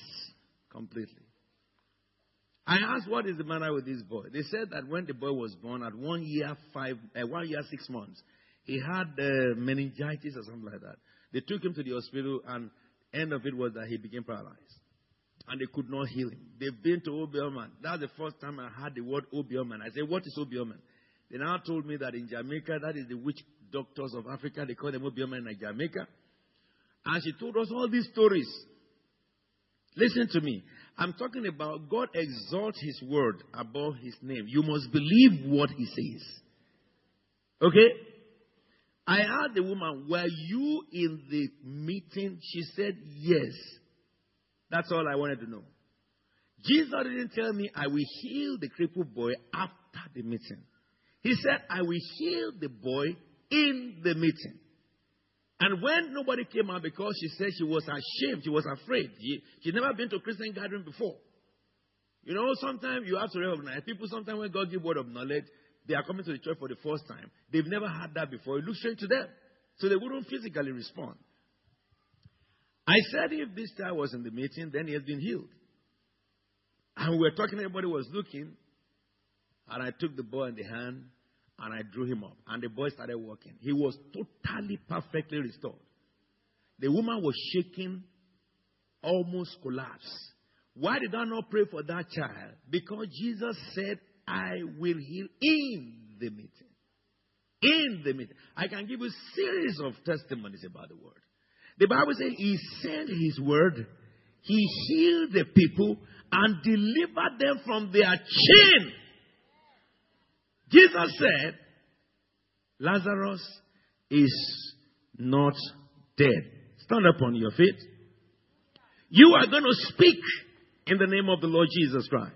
completely. I asked, what is the matter with this boy? They said that when the boy was born, at one year, five, uh, one year, six months, he had uh, meningitis or something like that. They took him to the hospital, and end of it was that he became paralyzed. And they could not heal him. They've been to Obeahman. That's the first time I heard the word Obeahman. I said, What is Obeahman? They now told me that in Jamaica, that is the witch doctors of Africa. They call them Obeahman in Jamaica. And she told us all these stories. Listen to me. I'm talking about God exalts His word above His name. You must believe what He says. Okay? I asked the woman, Were you in the meeting? She said, Yes. That's all I wanted to know. Jesus didn't tell me I will heal the crippled boy after the meeting. He said, I will heal the boy in the meeting. And when nobody came out because she said she was ashamed, she was afraid. She, she'd never been to a Christian gathering before. You know, sometimes you have to recognize people, sometimes when God gives word of knowledge, they are coming to the church for the first time. They've never had that before. It looks strange to them. So they wouldn't physically respond. I said if this child was in the meeting, then he has been healed. And we were talking, everybody was looking. And I took the boy in the hand and I drew him up. And the boy started walking. He was totally, perfectly restored. The woman was shaking, almost collapsed. Why did I not pray for that child? Because Jesus said, I will heal in the meeting. In the meeting. I can give you a series of testimonies about the word. The Bible says he sent his word, he healed the people and delivered them from their chain. Jesus said, Lazarus is not dead. Stand up on your feet. You are going to speak in the name of the Lord Jesus Christ.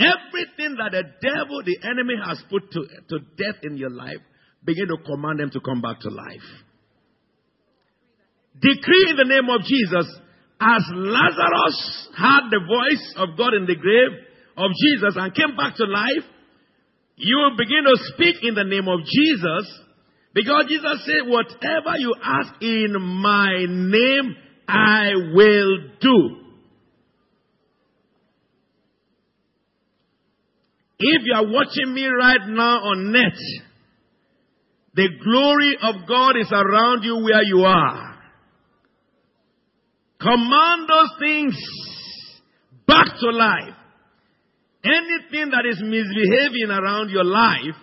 Everything that the devil, the enemy has put to, to death in your life, begin to command them to come back to life. Decree in the name of Jesus, as Lazarus heard the voice of God in the grave of Jesus and came back to life, you will begin to speak in the name of Jesus because Jesus said, whatever you ask in my name, I will do. If you are watching me right now on net, the glory of God is around you where you are. Command those things back to life. Anything that is misbehaving around your life,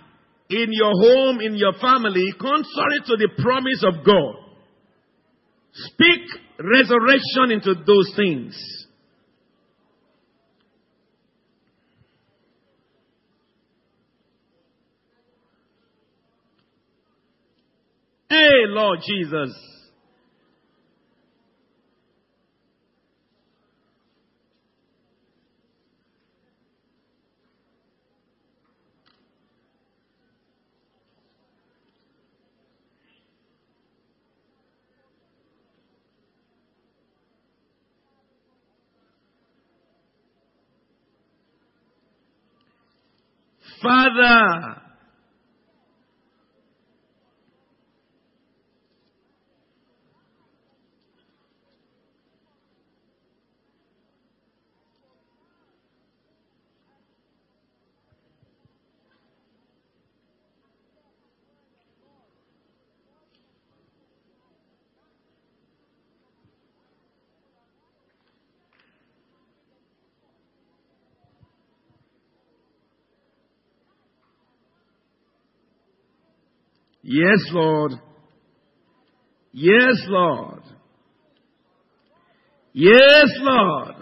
in your home, in your family, contrary to the promise of God, speak resurrection into those things. Hey, Lord Jesus. Father. Yes, Lord. Yes, Lord. Yes, Lord.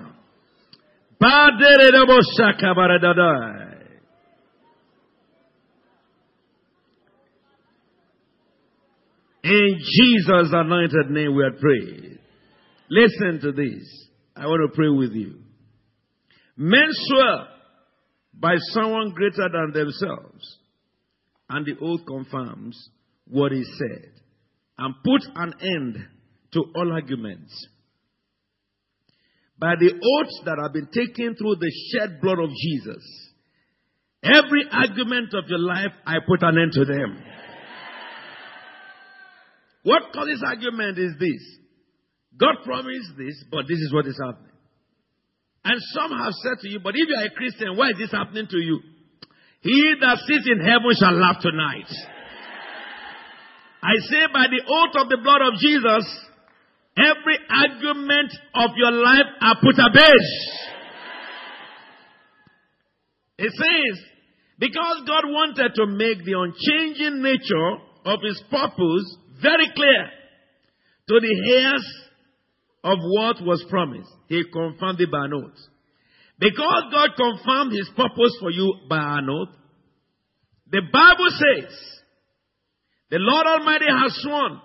In Jesus' anointed name we are praying. Listen to this. I want to pray with you. Men swear by someone greater than themselves and the oath confirms what is said and put an end to all arguments. By the oaths that have been taken through the shed blood of Jesus, every argument of your life, I put an end to them. What causes argument is this. God promised this, but this is what is happening. And some have said to you, but if you are a Christian, why is this happening to you? He that sits in heaven shall laugh tonight. I say by the oath of the blood of Jesus, every argument of your life are put a bed. It says, because God wanted to make the unchanging nature of his purpose very clear to the heirs of what was promised, he confirmed it by an oath. Because God confirmed his purpose for you by an oath, the Bible says, the Lord Almighty has sworn,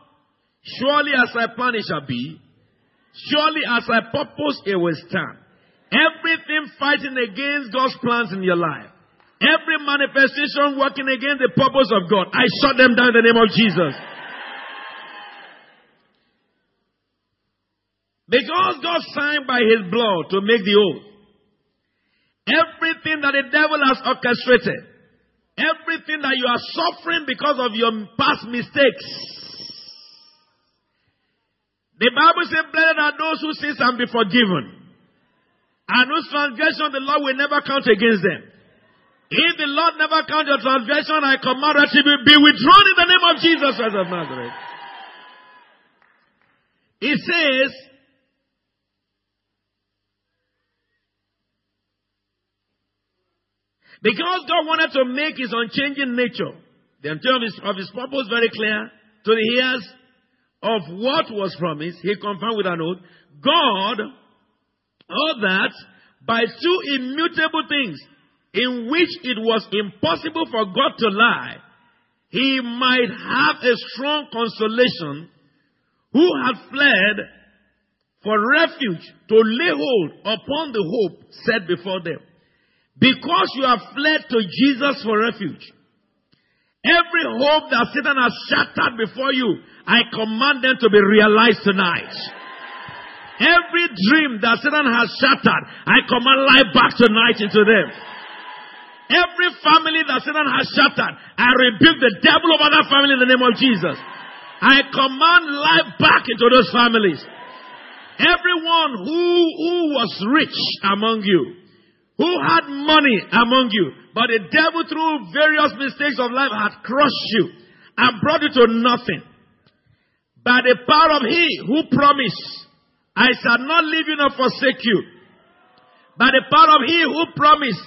surely as I plan it shall be, surely as I purpose it will stand. Everything fighting against God's plans in your life, every manifestation working against the purpose of God, I shut them down in the name of Jesus. Because God signed by his blood to make the oath, Everything that the devil has orchestrated, everything that you are suffering because of your past mistakes, the Bible says, Blessed are those who sins and be forgiven, and whose transgression the Lord will never count against them. If the Lord never count your transgression, I command that she be withdrawn in the name of Jesus Christ of Nazareth. It says, Because God wanted to make his unchanging nature, the intent of his, purpose very clear to the ears of what was promised, he confirmed with an oath, God, that by two immutable things in which it was impossible for God to lie, he might have a strong consolation who had fled for refuge to lay hold upon the hope set before them. Because you have fled to Jesus for refuge. Every hope that Satan has shattered before you, I command them to be realized tonight. Every dream that Satan has shattered, I command life back tonight into them. Every family that Satan has shattered, I rebuke the devil over that family in the name of Jesus. I command life back into those families. Everyone who, who was rich among you, who had money among you, but the devil through various mistakes of life had crushed you and brought you to nothing. By the power of he who promised, I shall not leave you nor forsake you. By the power of he who promised,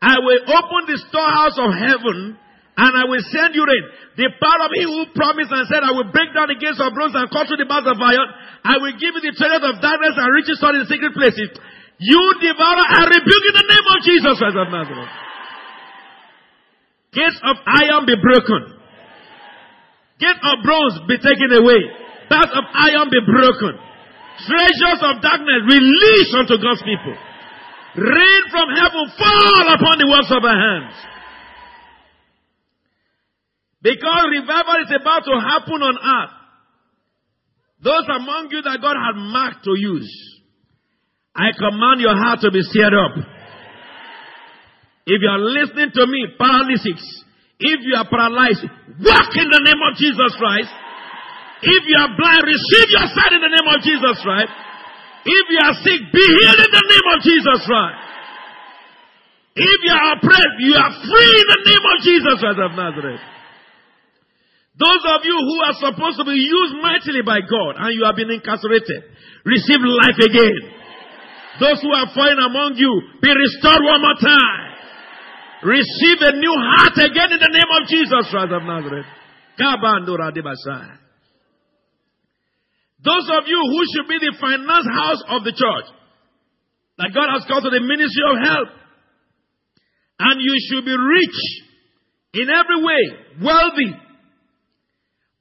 I will open the storehouse of heaven and I will send you rain. The power of he who promised and said, I will break down the gates of bronze and cut through the bars of iron. I will give you the treasures of darkness and riches stored in secret places. You devourer, I rebuke in the name of Jesus Christ of Nazareth. Gates of iron be broken. Gates of bronze be taken away. Bars of iron be broken. Treasures of darkness release unto God's people. Rain from heaven fall upon the works of our hands. Because revival is about to happen on earth. Those among you that God had marked to use. I command your heart to be stirred up. If you are listening to me, paralysis. If you are paralyzed, walk in the name of Jesus Christ. If you are blind, receive your sight in the name of Jesus Christ. If you are sick, be healed in the name of Jesus Christ. If you are oppressed, you are free in the name of Jesus Christ of Nazareth. Those of you who are supposed to be used mightily by God and you have been incarcerated, receive life again. Those who are fallen among you, be restored one more time. Receive a new heart again in the name of Jesus Christ of Nazareth. Those of you who should be the finance house of the church, that God has called to the ministry of help, and you should be rich in every way, wealthy,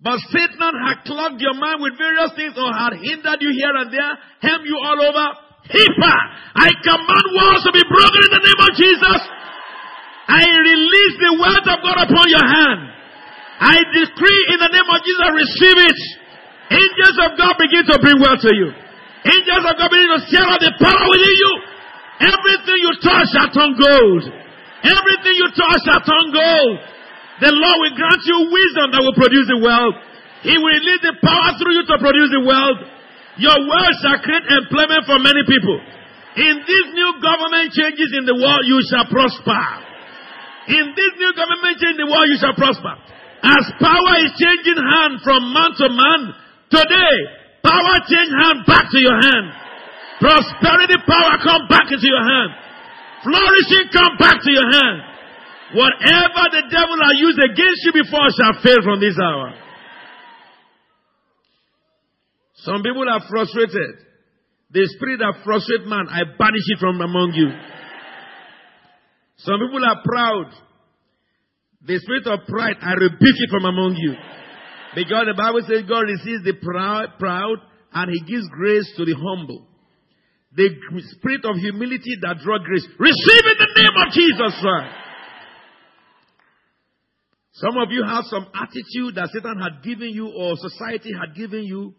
but Satan had clogged your mind with various things or had hindered you here and there, hemmed you all over. Hippa, I command walls to be broken in the name of Jesus. I release the wealth of God upon your hand. I decree in the name of Jesus, receive it. Angels of God begin to bring wealth to you. Angels of God begin to share out the power within you. Everything you touch shall turn gold. Everything you touch shall turn gold. The Lord will grant you wisdom that will produce the wealth. He will release the power through you to produce the wealth. Your wealth shall create employment for many people. In these new government changes in the world, you shall prosper. In this new government change in the world, you shall prosper. As power is changing hand from man to man, today, power change hand back to your hand. Prosperity power come back into your hand. Flourishing come back to your hand. Whatever the devil has used against you before shall fail from this hour. Some people are frustrated. The spirit that frustrates man, I banish it from among you. Some people are proud. The spirit of pride, I rebuke it from among you. Because the Bible says God receives the proud, proud and he gives grace to the humble. The spirit of humility that draws grace. Receive in the name of Jesus Christ. Some of you have some attitude that Satan had given you or society had given you,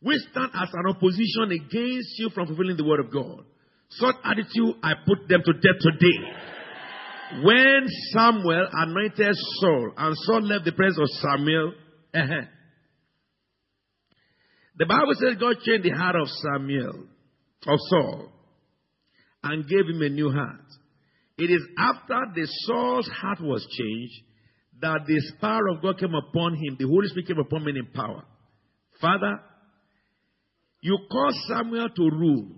which stand as an opposition against you from fulfilling the word of God. Such attitude, I put them to death today. When Samuel anointed Saul and Saul left the presence of Samuel, uh-huh, the Bible says God changed the heart of Samuel, of Saul, and gave him a new heart. It is after the Saul's heart was changed that the power of God came upon him, the Holy Spirit came upon him in power. Father, you caused Samuel to rule.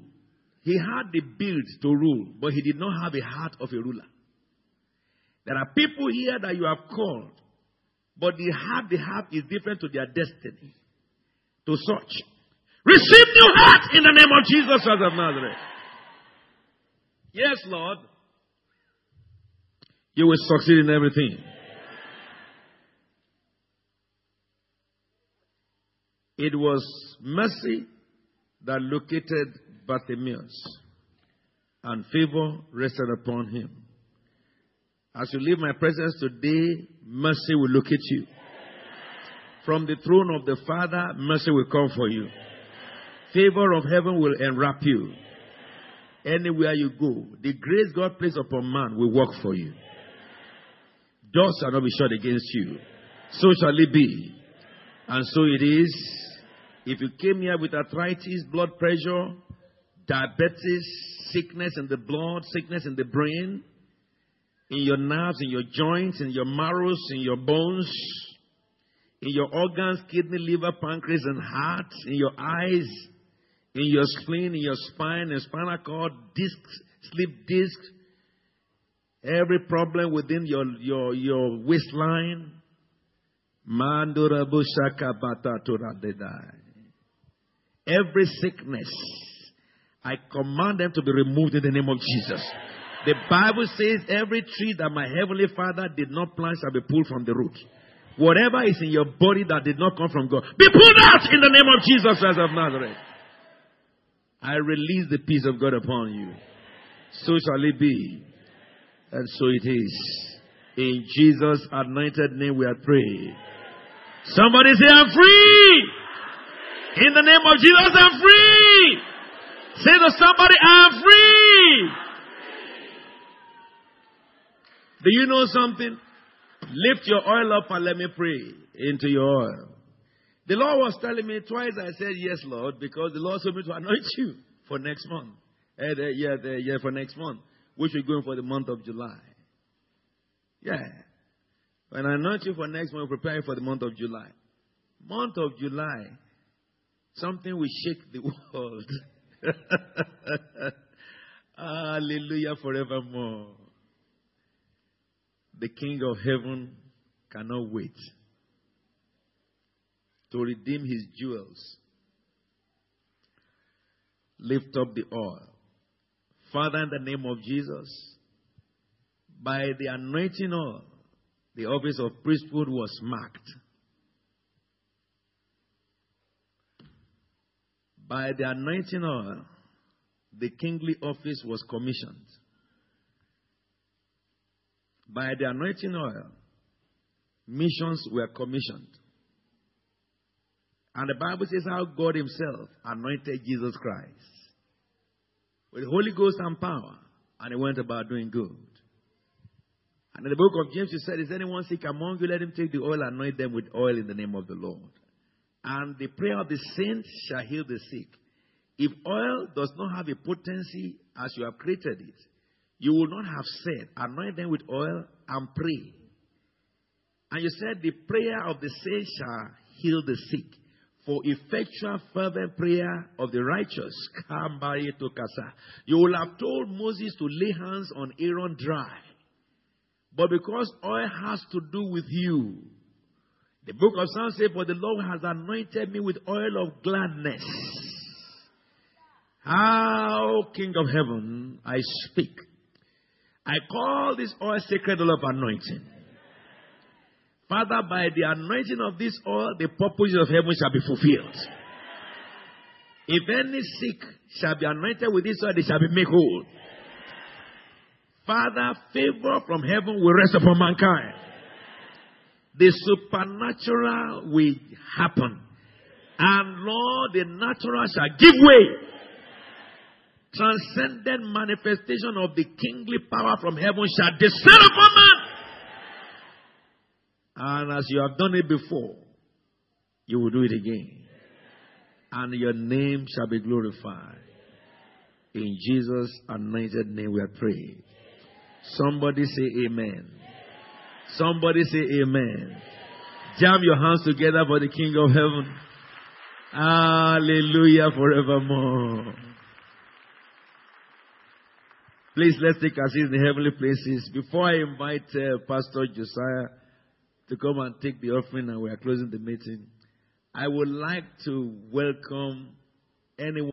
He had the build to rule, but he did not have a heart of a ruler. There are people here that you have called, but the heart they have is different to their destiny. To such. Receive new heart in the name of Jesus of Nazareth. Yes, Lord. You will succeed in everything. It was mercy that located Bartimaeus, and favor rested upon him. As you leave my presence today, mercy will locate you. From the throne of the Father, mercy will come for you. Favor of heaven will enwrap you. Anywhere you go, the grace God placed upon man will work for you. Doors shall not be shut against you. So shall it be. And so it is if you came here with arthritis, blood pressure, diabetes, sickness in the blood, sickness in the brain, in your nerves, in your joints, in your marrows, in your bones, in your organs, kidney, liver, pancreas, and heart, in your eyes, in your spleen, in your spine, and spinal cord, disc, sleep disc, every problem within your, your, your waistline, Mandura bushaka bata Every sickness, I command them to be removed in the name of Jesus. The Bible says every tree that my heavenly Father did not plant shall be pulled from the root. Whatever is in your body that did not come from God, be pulled out in the name of Jesus Christ of Nazareth. I release the peace of God upon you. So shall it be. And so it is. In Jesus' anointed name we are praying. Somebody say, I'm free. In the name of Jesus, I'm free. Say to somebody, I'm free. Do you know something? Lift your oil up and let me pray into your oil. The Lord was telling me twice. I said, Yes, Lord, because the Lord told me to anoint you for next month. Eh, the, yeah, yeah, for next month, which we're going for the month of July. Yeah. When I anoint you for next month, we're preparing for the month of July. Month of July, something will shake the world. Hallelujah forevermore. The King of heaven cannot wait to redeem his jewels. Lift up the oil. Father, in the name of Jesus, by the anointing oil, the office of priesthood was marked. By the anointing oil, the kingly office was commissioned. By the anointing oil, missions were commissioned. And the Bible says how God Himself anointed Jesus Christ with the Holy Ghost and power, and He went about doing good. And in the book of James, He said, Is anyone sick among you? Let him take the oil and anoint them with oil in the name of the Lord. And the prayer of the saint shall heal the sick. If oil does not have a potency as you have created it, you will not have said, Anoint them with oil and pray. And you said, The prayer of the saint shall heal the sick. For effectual fervent prayer of the righteous, you will have told Moses to lay hands on Aaron dry. But because oil has to do with you, the book of Psalms says, For the Lord has anointed me with oil of gladness. How, King of heaven, I speak. I call this oil sacred oil of anointing. Father, by the anointing of this oil, the purposes of heaven shall be fulfilled. If any sick shall be anointed with this oil, they shall be made whole. Father, favor from heaven will rest upon mankind. The supernatural will happen. And Lord, the natural shall give way transcendent manifestation of the kingly power from heaven shall descend upon man. And as you have done it before, you will do it again. And your name shall be glorified. In Jesus' anointed name we are praying. Somebody say amen. Somebody say amen. Jam your hands together for the King of heaven. Hallelujah forevermore. Please let's take our seats in the heavenly places. Before I invite uh, Pastor Josiah to come and take the offering and we are closing the meeting, I would like to welcome anyone.